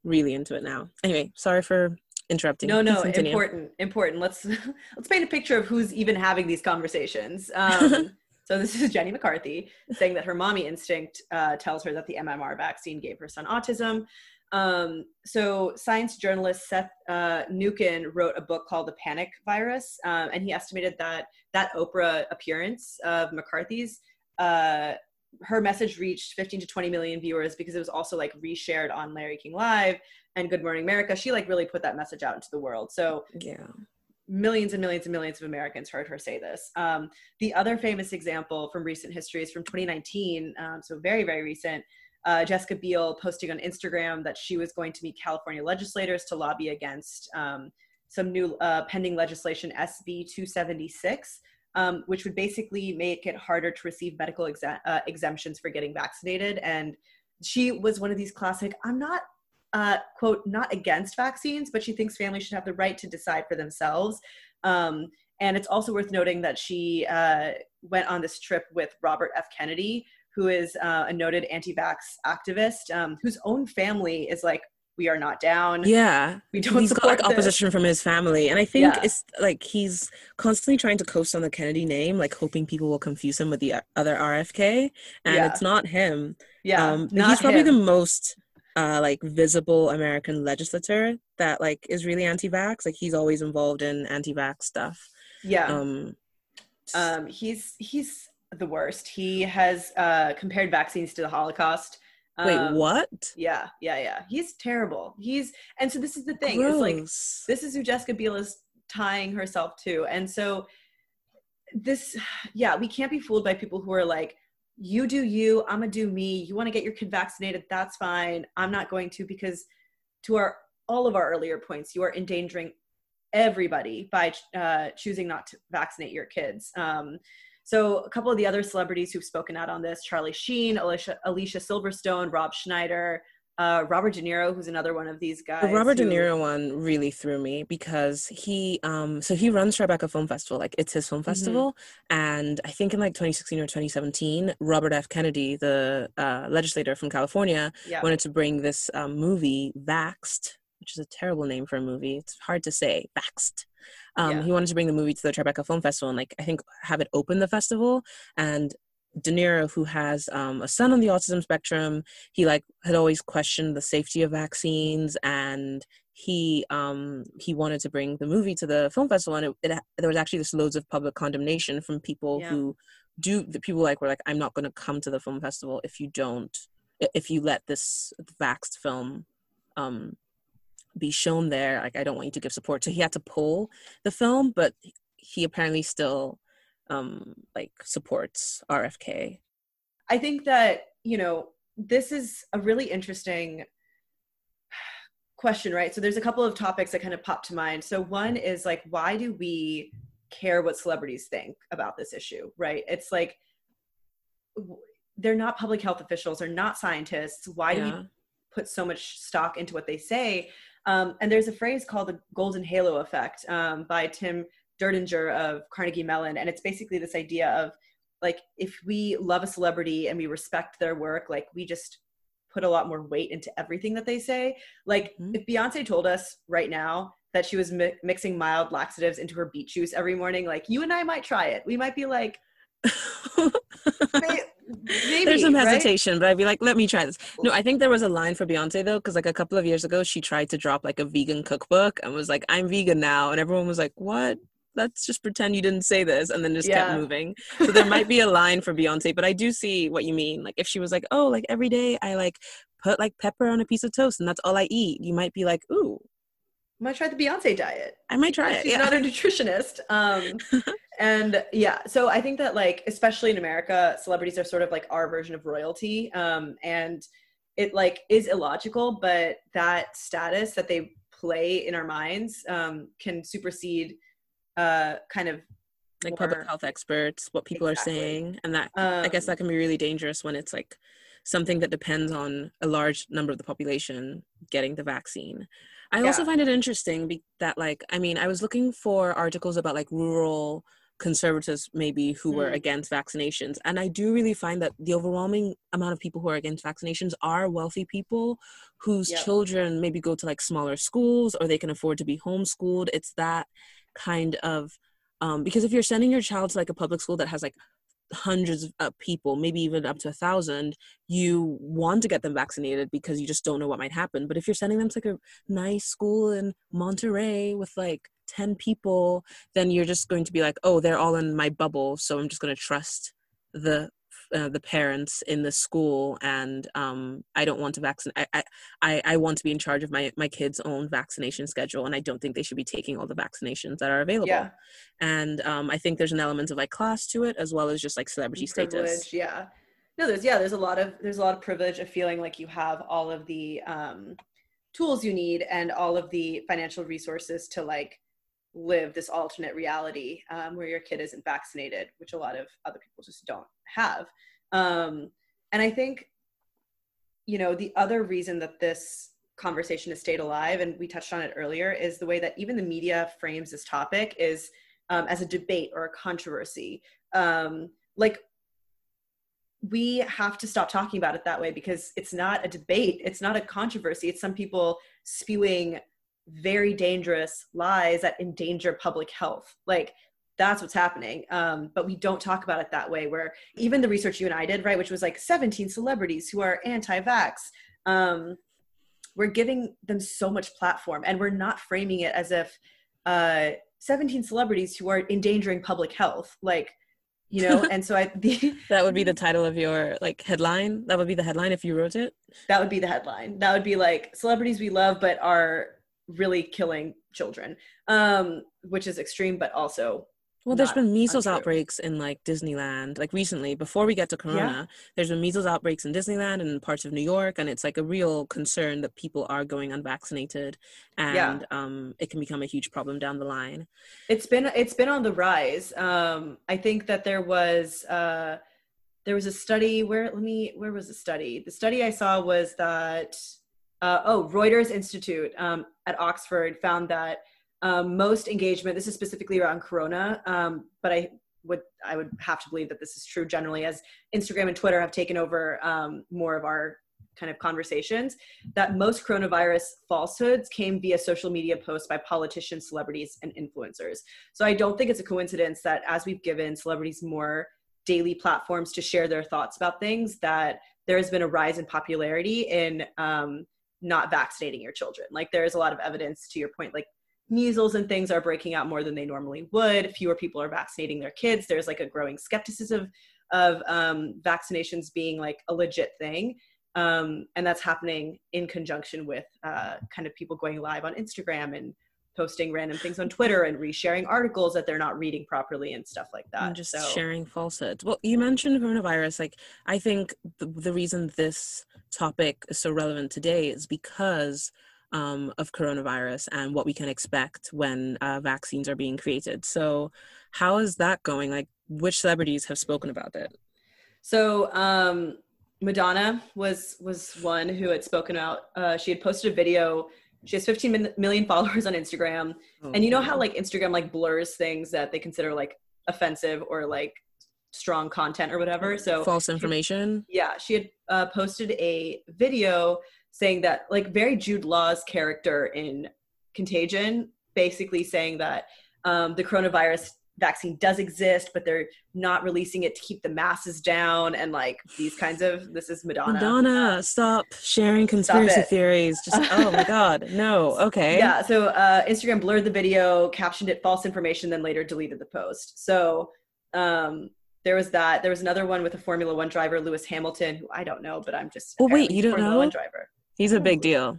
really into it now. Anyway, sorry for interrupting. No, [LAUGHS] no, important, important. Let's [LAUGHS] let's paint a picture of who's even having these conversations. [LAUGHS] Um, so this is Jenny McCarthy saying that her mommy instinct uh, tells her that the MMR vaccine gave her son autism. Um, so science journalist Seth uh, Mnookin wrote a book called The Panic Virus, um, and he estimated that that Oprah appearance of McCarthy's. Uh, her message reached 15 to 20 million viewers because it was also like reshared on Larry King Live and Good Morning America. She like really put that message out into the world. So Yeah. millions and millions and millions of Americans heard her say this. Um, the other famous example from recent history is from 2019, um, so very, very recent. Uh, Jessica Biel posting on Instagram that she was going to meet California legislators to lobby against um, some new uh, pending legislation, SB 276, um, which would basically make it harder to receive medical exe- uh, exemptions for getting vaccinated. And she was one of these classic, I'm not uh, quote, not against vaccines, but she thinks families should have the right to decide for themselves. Um, and it's also worth noting that she uh, went on this trip with Robert F. Kennedy, who is uh, a noted anti vax activist, um, whose own family is like, we are not down. Yeah. We don't he's got like this." opposition from his family and i think Yeah. it's like he's constantly trying to coast on the kennedy name like hoping people will confuse him with the other rfk and Yeah. it's not him Yeah, um not he's probably him. the most uh like visible american legislator that like is really anti-vax like he's always involved in anti-vax stuff yeah. um um, he's he's the worst. He has uh, compared vaccines to the Holocaust. wait Um, what Yeah, yeah, yeah. He's terrible. He's and so this is the thing. Is like this is who Jessica Biel is tying herself to. And so this yeah, we can't be fooled by people who are like, you do you, I'm gonna do me. You want to get your kid vaccinated, that's fine. I'm not going to because to our all of our earlier points, you are endangering everybody by uh, choosing not to vaccinate your kids. Um, so a couple of the other celebrities who've spoken out on this: Charlie Sheen, Alicia, Alicia Silverstone, Rob Schneider, uh, Robert De Niro, who's another one of these guys. The Robert De Niro one really threw me because he um so he runs Tribeca Film Festival like it's his Mm-hmm. film festival and I think in like 2016 or 2017 Robert F Kennedy the uh, legislator from California Yeah. wanted to bring this um, movie Vaxxed which is a terrible name for a movie it's hard to say Vaxxed um Yeah. he wanted to bring the movie to the Tribeca Film Festival and like I think have it open the festival and De Niro, who has um, a son on the autism spectrum, he like had always questioned the safety of vaccines, and he um, he wanted to bring the movie to the film festival, and it, it there was actually this loads of public condemnation from people Yeah. who do the people like were like, I'm not going to come to the film festival if you don't if you let this vaxxed film um, be shown there. Like I don't want you to give support, so he had to pull the film, but he apparently still um like supports RFK. I think that, you know, this is a really interesting question, right? So there's a couple of topics that kind of pop to mind. So one is like, why do we care what celebrities think about this issue, right? It's like, they're not public health officials, they're not scientists. Why do we put so much stock into what they say. Um, and there's a phrase called the golden halo effect um, by Tim Derdenger of Carnegie Mellon. And it's basically this idea of like, if we love a celebrity and we respect their work, like we just put a lot more weight into everything that they say. Like mm-hmm. if Beyonce told us right now that she was mi- mixing mild laxatives into her beet juice every morning, like you and I might try it. We might be like, [LAUGHS] Maybe, There's some hesitation, right? but I'd be like, let me try this. No, I think there was a line for Beyonce though, because like a couple of years ago, she tried to drop like a vegan cookbook and was like, I'm vegan now. And everyone was like, what? Let's just pretend you didn't say this and then just yeah. kept moving. [LAUGHS] So there might be a line for Beyonce, but I do see what you mean. Like if she was like, oh, like every day I like put like pepper on a piece of toast and that's all I eat, you might be like, ooh, I might try the Beyonce diet. I might try it. She's yeah. not a nutritionist. Um, [LAUGHS] and yeah, so I think that like, especially in America, celebrities are sort of like our version of royalty. Um, and it like is illogical, but that status that they play in our minds um, can supersede uh, kind of like more... public health experts, what people exactly. are saying, and that um, I guess that can be really dangerous when it's like something that depends on a large number of the population getting the vaccine. I yeah. also find it interesting be- that, like, I mean, I was looking for articles about like rural conservatives maybe who mm. were against vaccinations and i do really find that the overwhelming amount of people who are against vaccinations are wealthy people whose yep. children maybe go to like smaller schools or they can afford to be homeschooled it's that kind of um, because if you're sending your child to like a public school that has like hundreds of people, maybe even up to a thousand, you want to get them vaccinated because you just don't know what might happen. But if you're sending them to like a nice school in Monterey with like 10 people, then you're just going to be like, oh, they're all in my bubble. So I'm just going to trust the uh, the parents in the school and um, i don't want to vaccinate I, I i want to be in charge of my my kids own vaccination schedule and i don't think they should be taking all the vaccinations that are available. Yeah. and um, i think there's an element of like class to it as well as just like celebrity privilege, status. yeah. No there's yeah there's a lot of there's a lot of privilege of feeling like you have all of the um, tools you need and all of the financial resources to like live this alternate reality um, where your kid isn't vaccinated, which a lot of other people just don't have. Um, and I think, you know, the other reason that this conversation has stayed alive, and we touched on it earlier, is the way that even the media frames this topic is um, as a debate or a controversy. Um, like, we have to stop talking about it that way because it's not a debate, it's not a controversy. It's some people spewing very dangerous lies that endanger public health. Like that's what's happening. Um, but we don't talk about it that way. Where even the research you and I did, right, which was like 17 celebrities who are anti-vax, um, we're giving them so much platform, and we're not framing it as if uh, 17 celebrities who are endangering public health, like you know. [LAUGHS] and so I the, that would be the title of your like headline. That would be the headline if you wrote it. That would be the headline. That would be like celebrities we love but are really killing children, um, which is extreme, but also well, there's been measles untrue. outbreaks in like Disneyland, like recently. Before we get to Corona, yeah. there's been measles outbreaks in Disneyland and in parts of New York, and it's like a real concern that people are going unvaccinated, and yeah. um, it can become a huge problem down the line. It's been it's been on the rise. Um, I think that there was uh, there was a study where let me where was the study? The study I saw was that uh, oh, Reuters Institute um, at Oxford found that um, most engagement, this is specifically around Corona, um, but I would I would have to believe that this is true generally as Instagram and Twitter have taken over um, more of our kind of conversations that most coronavirus falsehoods came via social media posts by politicians, celebrities, and influencers. So I don't think it's a coincidence that as we've given celebrities more daily platforms to share their thoughts about things, that there has been a rise in popularity in um, not vaccinating your children. Like there is a lot of evidence to your point, like measles and things are breaking out more than they normally would. Fewer people are vaccinating their kids. There's like a growing skepticism of um, vaccinations being like a legit thing. Um, and that's happening in conjunction with uh, kind of people going live on Instagram and posting random things on Twitter and resharing articles that they're not reading properly and stuff like that. And just so. sharing falsehoods. Well, you mentioned coronavirus. Like, I think the, the reason this topic is so relevant today is because um, of coronavirus and what we can expect when uh, vaccines are being created. So, how is that going? Like, which celebrities have spoken about it? So, um, Madonna was was one who had spoken out. Uh, she had posted a video. She has 15 million followers on Instagram, oh, and you know how like Instagram like blurs things that they consider like offensive or like strong content or whatever. So false information. She, yeah, she had uh, posted a video saying that like very Jude Law's character in Contagion, basically saying that um, the coronavirus vaccine does exist, but they're not releasing it to keep the masses down and like these kinds of this is Madonna. Madonna, stop sharing conspiracy stop theories. Just oh my god, no. [LAUGHS] Okay. Yeah. So uh, Instagram blurred the video, captioned it false information, then later deleted the post. So um, there was that. There was another one with a Formula One driver, Lewis Hamilton, who I don't know, but I'm just. Oh wait, you don't Formula know? One driver. He's a big deal.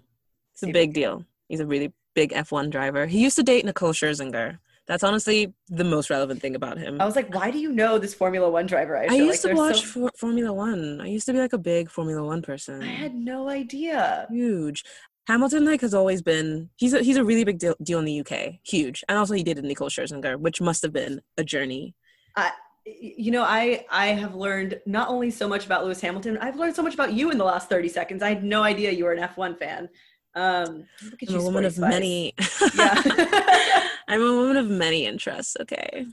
It's a big deal. He's a really big F1 driver. He used to date Nicole Scherzinger. That's honestly the most relevant thing about him. I was like, why do you know this Formula One driver? I, I used like to watch so... for Formula One. I used to be like a big Formula One person. I had no idea. Huge. Hamilton like has always been he's a he's a really big deal, deal in the UK. Huge. And also he dated Nicole Scherzinger, which must have been a journey. I you know, I I have learned not only so much about Lewis Hamilton, I've learned so much about you in the last 30 seconds. I had no idea you were an F1 fan. Um, I'm a woman of spice. many. yeah. [LAUGHS] [LAUGHS] I'm a woman of many interests. Okay.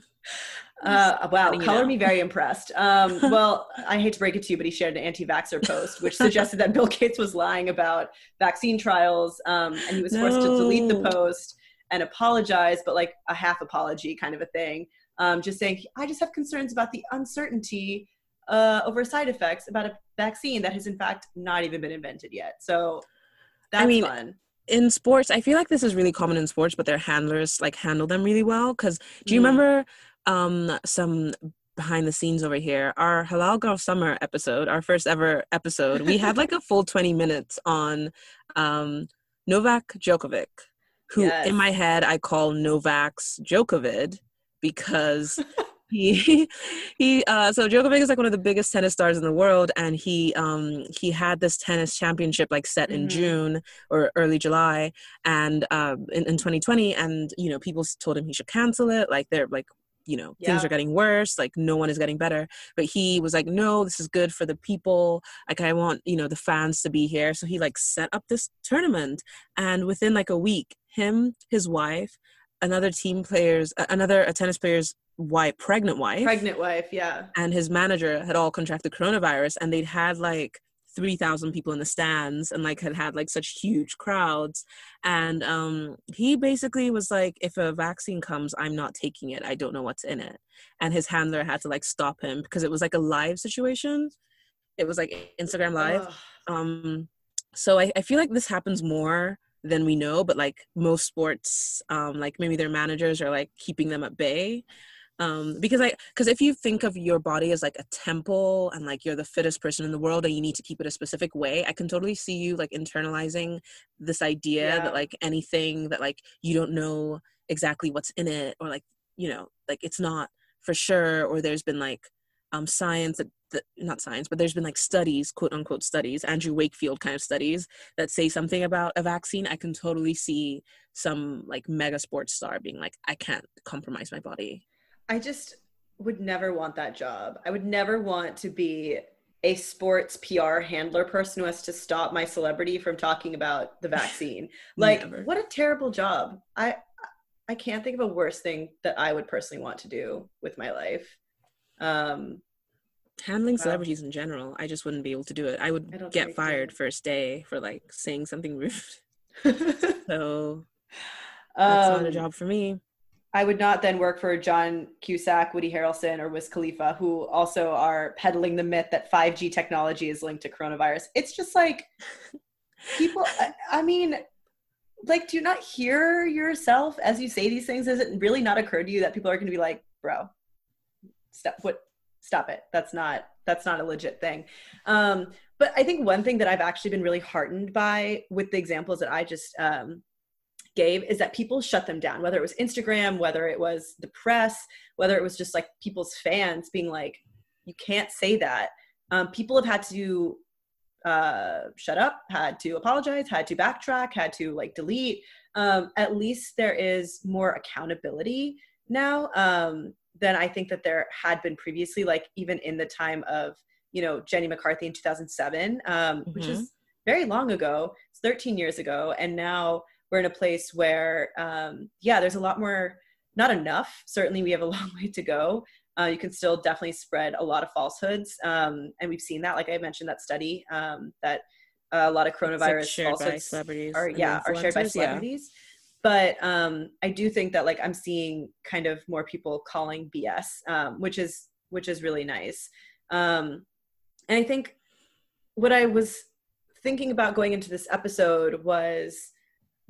Uh, wow, color me very impressed. Um, [LAUGHS] well, I hate to break it to you, but he shared an anti-vaxxer post, which suggested that Bill Gates was lying about vaccine trials, um, and he was no. forced to delete the post and apologize, but like a half apology kind of a thing, um, just saying, "I just have concerns about the uncertainty uh, over side effects about a vaccine that has in fact not even been invented yet." So that's I mean, fun. In sports, I feel like this is really common in sports, but their handlers like handle them really well. Because do you mm. remember um, some behind the scenes over here? Our Halal Girl Summer episode, our first ever episode, we had like a full [LAUGHS] twenty minutes on um, Novak Djokovic, who yes. in my head I call Novak's Djokovic because he [LAUGHS] he uh so Djokovic is like one of the biggest tennis stars in the world and he um he had this tennis championship like set in mm-hmm. June or early July and um in, in 2020 and you know people told him he should cancel it like they're like you know yeah. things are getting worse like no one is getting better but he was like no this is good for the people like i want you know the fans to be here so he like set up this tournament and within like a week him his wife another team player's another a tennis player's wife pregnant wife. Pregnant wife yeah. And his manager had all contracted coronavirus and they'd had like 3000 people in the stands and like had had like such huge crowds. And um he basically was like if a vaccine comes i'm not taking it. I don't know what's in it. And his handler had to like stop him because it was like a live situation. It was like instagram live. Ugh. um so I, I feel like this happens more than we know but like most sports um like maybe their managers are like keeping them at bay um because i because if you think of your body as like a temple and like you're the fittest person in the world and you need to keep it a specific way i can totally see you like internalizing this idea yeah. that like anything that like you don't know exactly what's in it or like you know like it's not for sure or there's been like um, science that, that, not science but there's been like studies quote unquote studies andrew wakefield kind of studies that say something about a vaccine i can totally see some like mega sports star being like i can't compromise my body. I just would never want that job. I would never want to be a sports pr handler person who has to stop my celebrity from talking about the vaccine. [LAUGHS] Like never. what a terrible job. I i can't think of a worse thing that i would personally want to do with my life. Um, Handling celebrities in general, I just wouldn't be able to do it. I would I get fired first day for like saying something rude. [LAUGHS] so that's um, not a um, job for me. I would not then work for John Cusack, Woody Harrelson, or Wiz Khalifa, who also are peddling the myth that 5G technology is linked to coronavirus. It's just like people, I, I mean, like, do you not hear yourself as you say these things? Does it really not occur to you that people are going to be like, bro, stop what stop it. That's not that's not a legit thing. Um, but i think one thing that i've actually been really heartened by with the examples that i just um, gave is that people shut them down whether it was instagram whether it was the press whether it was just like people's fans being like you can't say that. Um, people have had to uh, shut up had to apologize had to backtrack had to like delete. Um, at least there is more accountability now. Um, than I think that there had been previously, like even in the time of, you know Jenny McCarthy in 2007, um, mm-hmm. which is very long ago. It's 13 years ago, and now we're in a place where um, yeah, there's a lot more. Not enough. Certainly, we have a [LAUGHS] long way to go. Uh, you can still definitely spread a lot of falsehoods, um, and we've seen that. Like I mentioned, that study um, that uh, a lot of coronavirus like celebrities are yeah are shared by celebrities. Yeah. But um, I do think that like I'm seeing kind of more people calling BS, um, which is which is really nice. Um, and I think what I was thinking about going into this episode was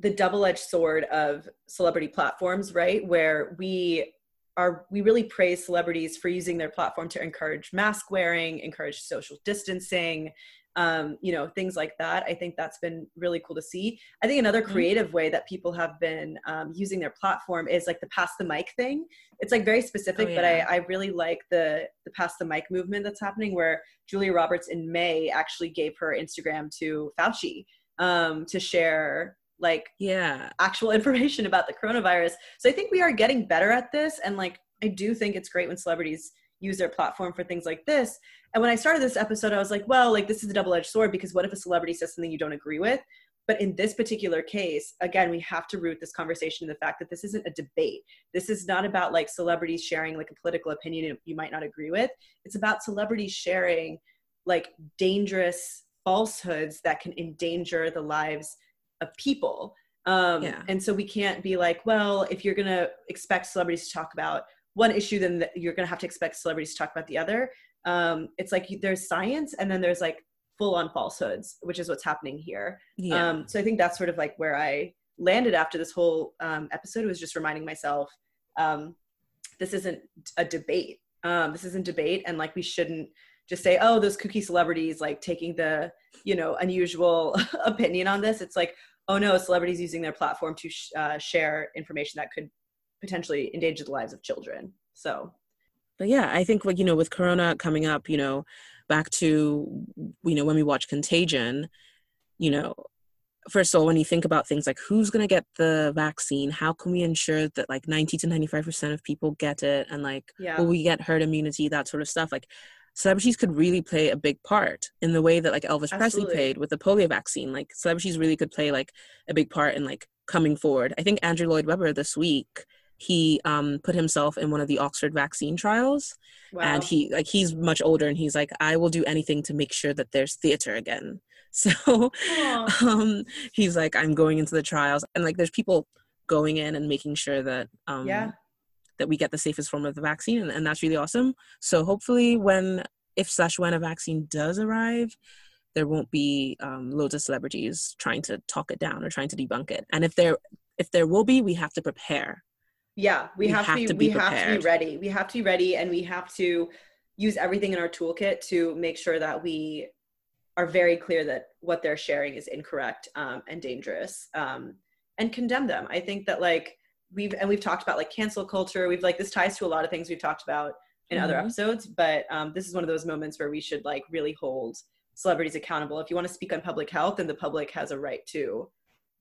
the double-edged sword of celebrity platforms, right? Where we are we really praise celebrities for using their platform to encourage mask wearing, encourage social distancing, um, you know, things like that. I think that's been really cool to see. I think another mm-hmm. creative way that people have been um, using their platform is like the pass the mic thing. It's like very specific, oh, yeah. but I, I really like the the pass the mic movement that's happening where Julia Roberts in May actually gave her Instagram to Fauci um, to share like yeah actual [LAUGHS] information about the coronavirus so i think we are getting better at this and like i do think it's great when celebrities use their platform for things like this and when i started this episode i was like well like this is a double-edged sword because what if a celebrity says something you don't agree with but in this particular case again we have to root this conversation in the fact that this isn't a debate this is not about like celebrities sharing like a political opinion you might not agree with it's about celebrities sharing like dangerous falsehoods that can endanger the lives of people. Um, yeah. And so we can't be like, well, if you're going to expect celebrities to talk about one issue, then you're going to have to expect celebrities to talk about the other. Um, it's like there's science and then there's like full on falsehoods, which is what's happening here. Yeah. Um, so I think that's sort of like where I landed after this whole um, episode was just reminding myself um, this isn't a debate. Um, this isn't debate, and like we shouldn't just say, oh, those kooky celebrities like taking the you know unusual [LAUGHS] opinion on this. It's like, oh no, celebrities using their platform to sh- uh, share information that could potentially endanger the lives of children. So, but yeah, I think like you know with Corona coming up, you know, back to you know when we watch Contagion, you know. First of all, when you think about things like who's going to get the vaccine, how can we ensure that like 90 to 95% of people get it and like yeah. will we get herd immunity, that sort of stuff? Like celebrities could really play a big part in the way that like Elvis Absolutely. Presley played with the polio vaccine. Like celebrities really could play like a big part in like coming forward. I think Andrew Lloyd Webber this week he um, put himself in one of the Oxford vaccine trials, wow. and he like he's much older, and he's like, I will do anything to make sure that there's theater again. [LAUGHS] So um, he's like, I'm going into the trials, and like there's people going in and making sure that um, yeah. that we get the safest form of the vaccine and, and that's really awesome. So hopefully when if slash when a vaccine does arrive there won't be um, loads of celebrities trying to talk it down or trying to debunk it. And if there if there will be we have to prepare yeah we, we have, have, to, be, we prepared. have to be ready. We have to be ready and we have to use everything in our toolkit to make sure that we are very clear that what they're sharing is incorrect um, and dangerous um, and condemn them. I think that like we've and we've talked about like cancel culture. We've like this ties to a lot of things we've talked about in mm-hmm. other episodes but um, this is one of those moments where we should like really hold celebrities accountable. If you want to speak on public health then the public has a right to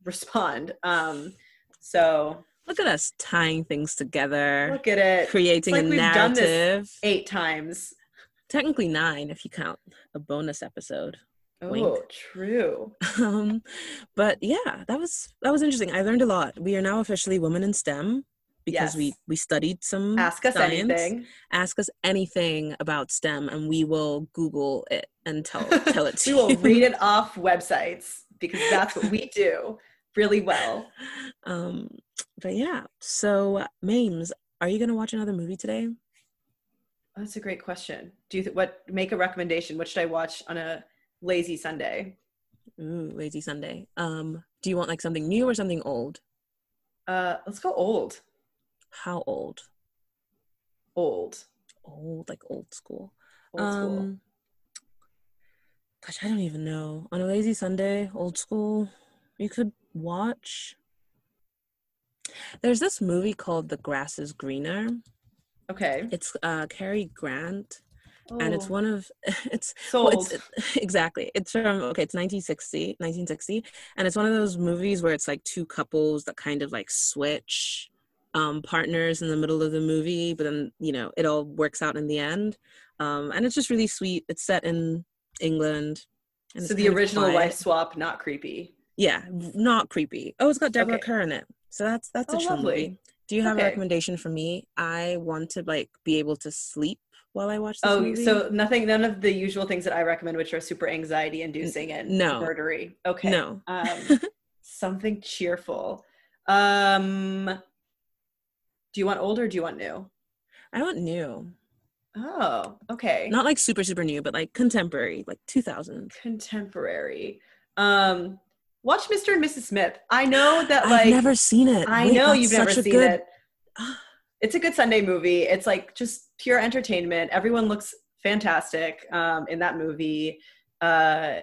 respond. Um, so look at us tying things together look at it creating like a narrative eight times technically nine if you count a bonus episode Oh, Wink. true. [LAUGHS] Um, but yeah, that was that was interesting. I learned a lot. We are now officially women in STEM because yes. we we studied some ask us science. anything ask us anything about stem and we will google it and tell tell it [LAUGHS] to you. we will read it [LAUGHS] off websites because that's what we do really well um but yeah so mames are you gonna watch another movie today that's a great question do you th- what make a recommendation what should i watch on a lazy Sunday. Ooh, lazy Sunday. Um, do you want like something new or something old? Uh, let's go old. How old? Old. Old, like old school. Old school. Um, gosh, I don't even know. On a lazy Sunday, old school, you could watch. There's this movie called The Grass is Greener. Okay. It's uh Cary Grant Oh. and it's oh. one of [LAUGHS] it's, well, it's [LAUGHS] exactly it's from okay it's 1960 1960 and it's one of those movies where it's like two couples that kind of like switch um, partners in the middle of the movie, but then you know it all works out in the end. Um, and it's just really sweet. It's set in England. so the original wife swap, not creepy. Yeah, not creepy. Oh, it's got Deborah okay. Kerr in it, so that's that's a oh, chill movie. Do you have okay. a recommendation for me? I want to like be able to sleep while I watch. oh, movie. so nothing, none of the usual things that I recommend, which are super anxiety inducing and no murdery. Okay, no, um, [LAUGHS] something cheerful. Um, do you want old or do you want new? I want new. Oh, okay. Not like super super new, but like contemporary, like 2000. Contemporary. Um, watch Mr. and Mrs. Smith. I know that like I've never seen it. I Wait, know you've never seen good... it. [GASPS] It's a good Sunday movie. It's like just pure entertainment. Everyone looks fantastic um, in that movie. Uh,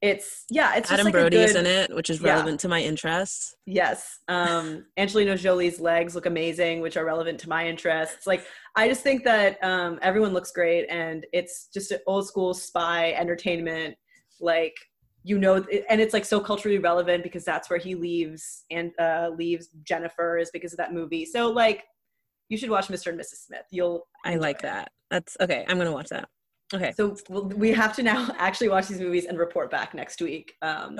it's yeah, it's Adam like Brody's good, in it, which is relevant yeah. to my interests. Yes, um, Angelina Jolie's legs look amazing, which are relevant to my interests. Like I just think that um, everyone looks great, and it's just an old school spy entertainment. Like you know, and it's like so culturally relevant because that's where he leaves and uh, leaves Jennifer is because of that movie. So like, you should watch Mr. and Mrs. Smith. You'll. I like it. that. That's okay. I'm gonna watch that. Okay. So we have to now [LAUGHS] actually watch these movies and report back next week. Um,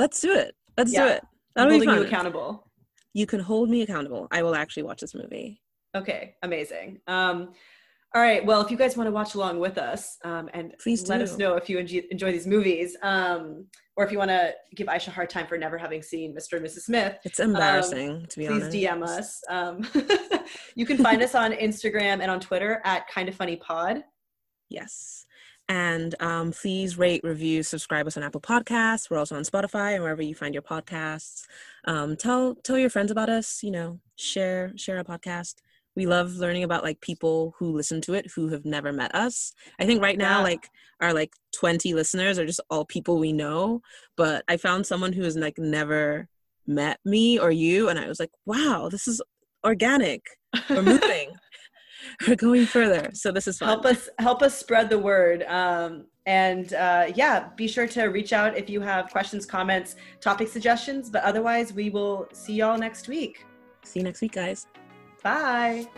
Let's do it. Let's yeah. do it. That'll I'm be fun. you accountable. You can hold me accountable. I will actually watch this movie. Okay, amazing. Um, all right. Well, if you guys want to watch along with us, um, and please let do. us know if you enjoy, these movies, um, or if you want to give Aisha a hard time for never having seen Mr. and Mrs. Smith. It's embarrassing, um, to be please honest. Please DM us. Um, [LAUGHS] you can find us on Instagram and on Twitter at Kind of Funny Pod. Yes. And um, please rate, review, subscribe us on Apple Podcasts. We're also on Spotify and wherever you find your podcasts. Um, tell tell your friends about us. You know, share share our podcast. We love learning about like people who listen to it who have never met us. I think right now, yeah. like our like twenty listeners are just all people we know. But I found someone who has like never met me or you, and I was like, wow, this is organic. We're moving. [LAUGHS] [LAUGHS] we're going further. So this is fun. Help us help us spread the word. Um, and uh, yeah, be sure to reach out if you have questions, comments, topic suggestions. But otherwise, we will see y'all next week. See you next week, guys. Bye.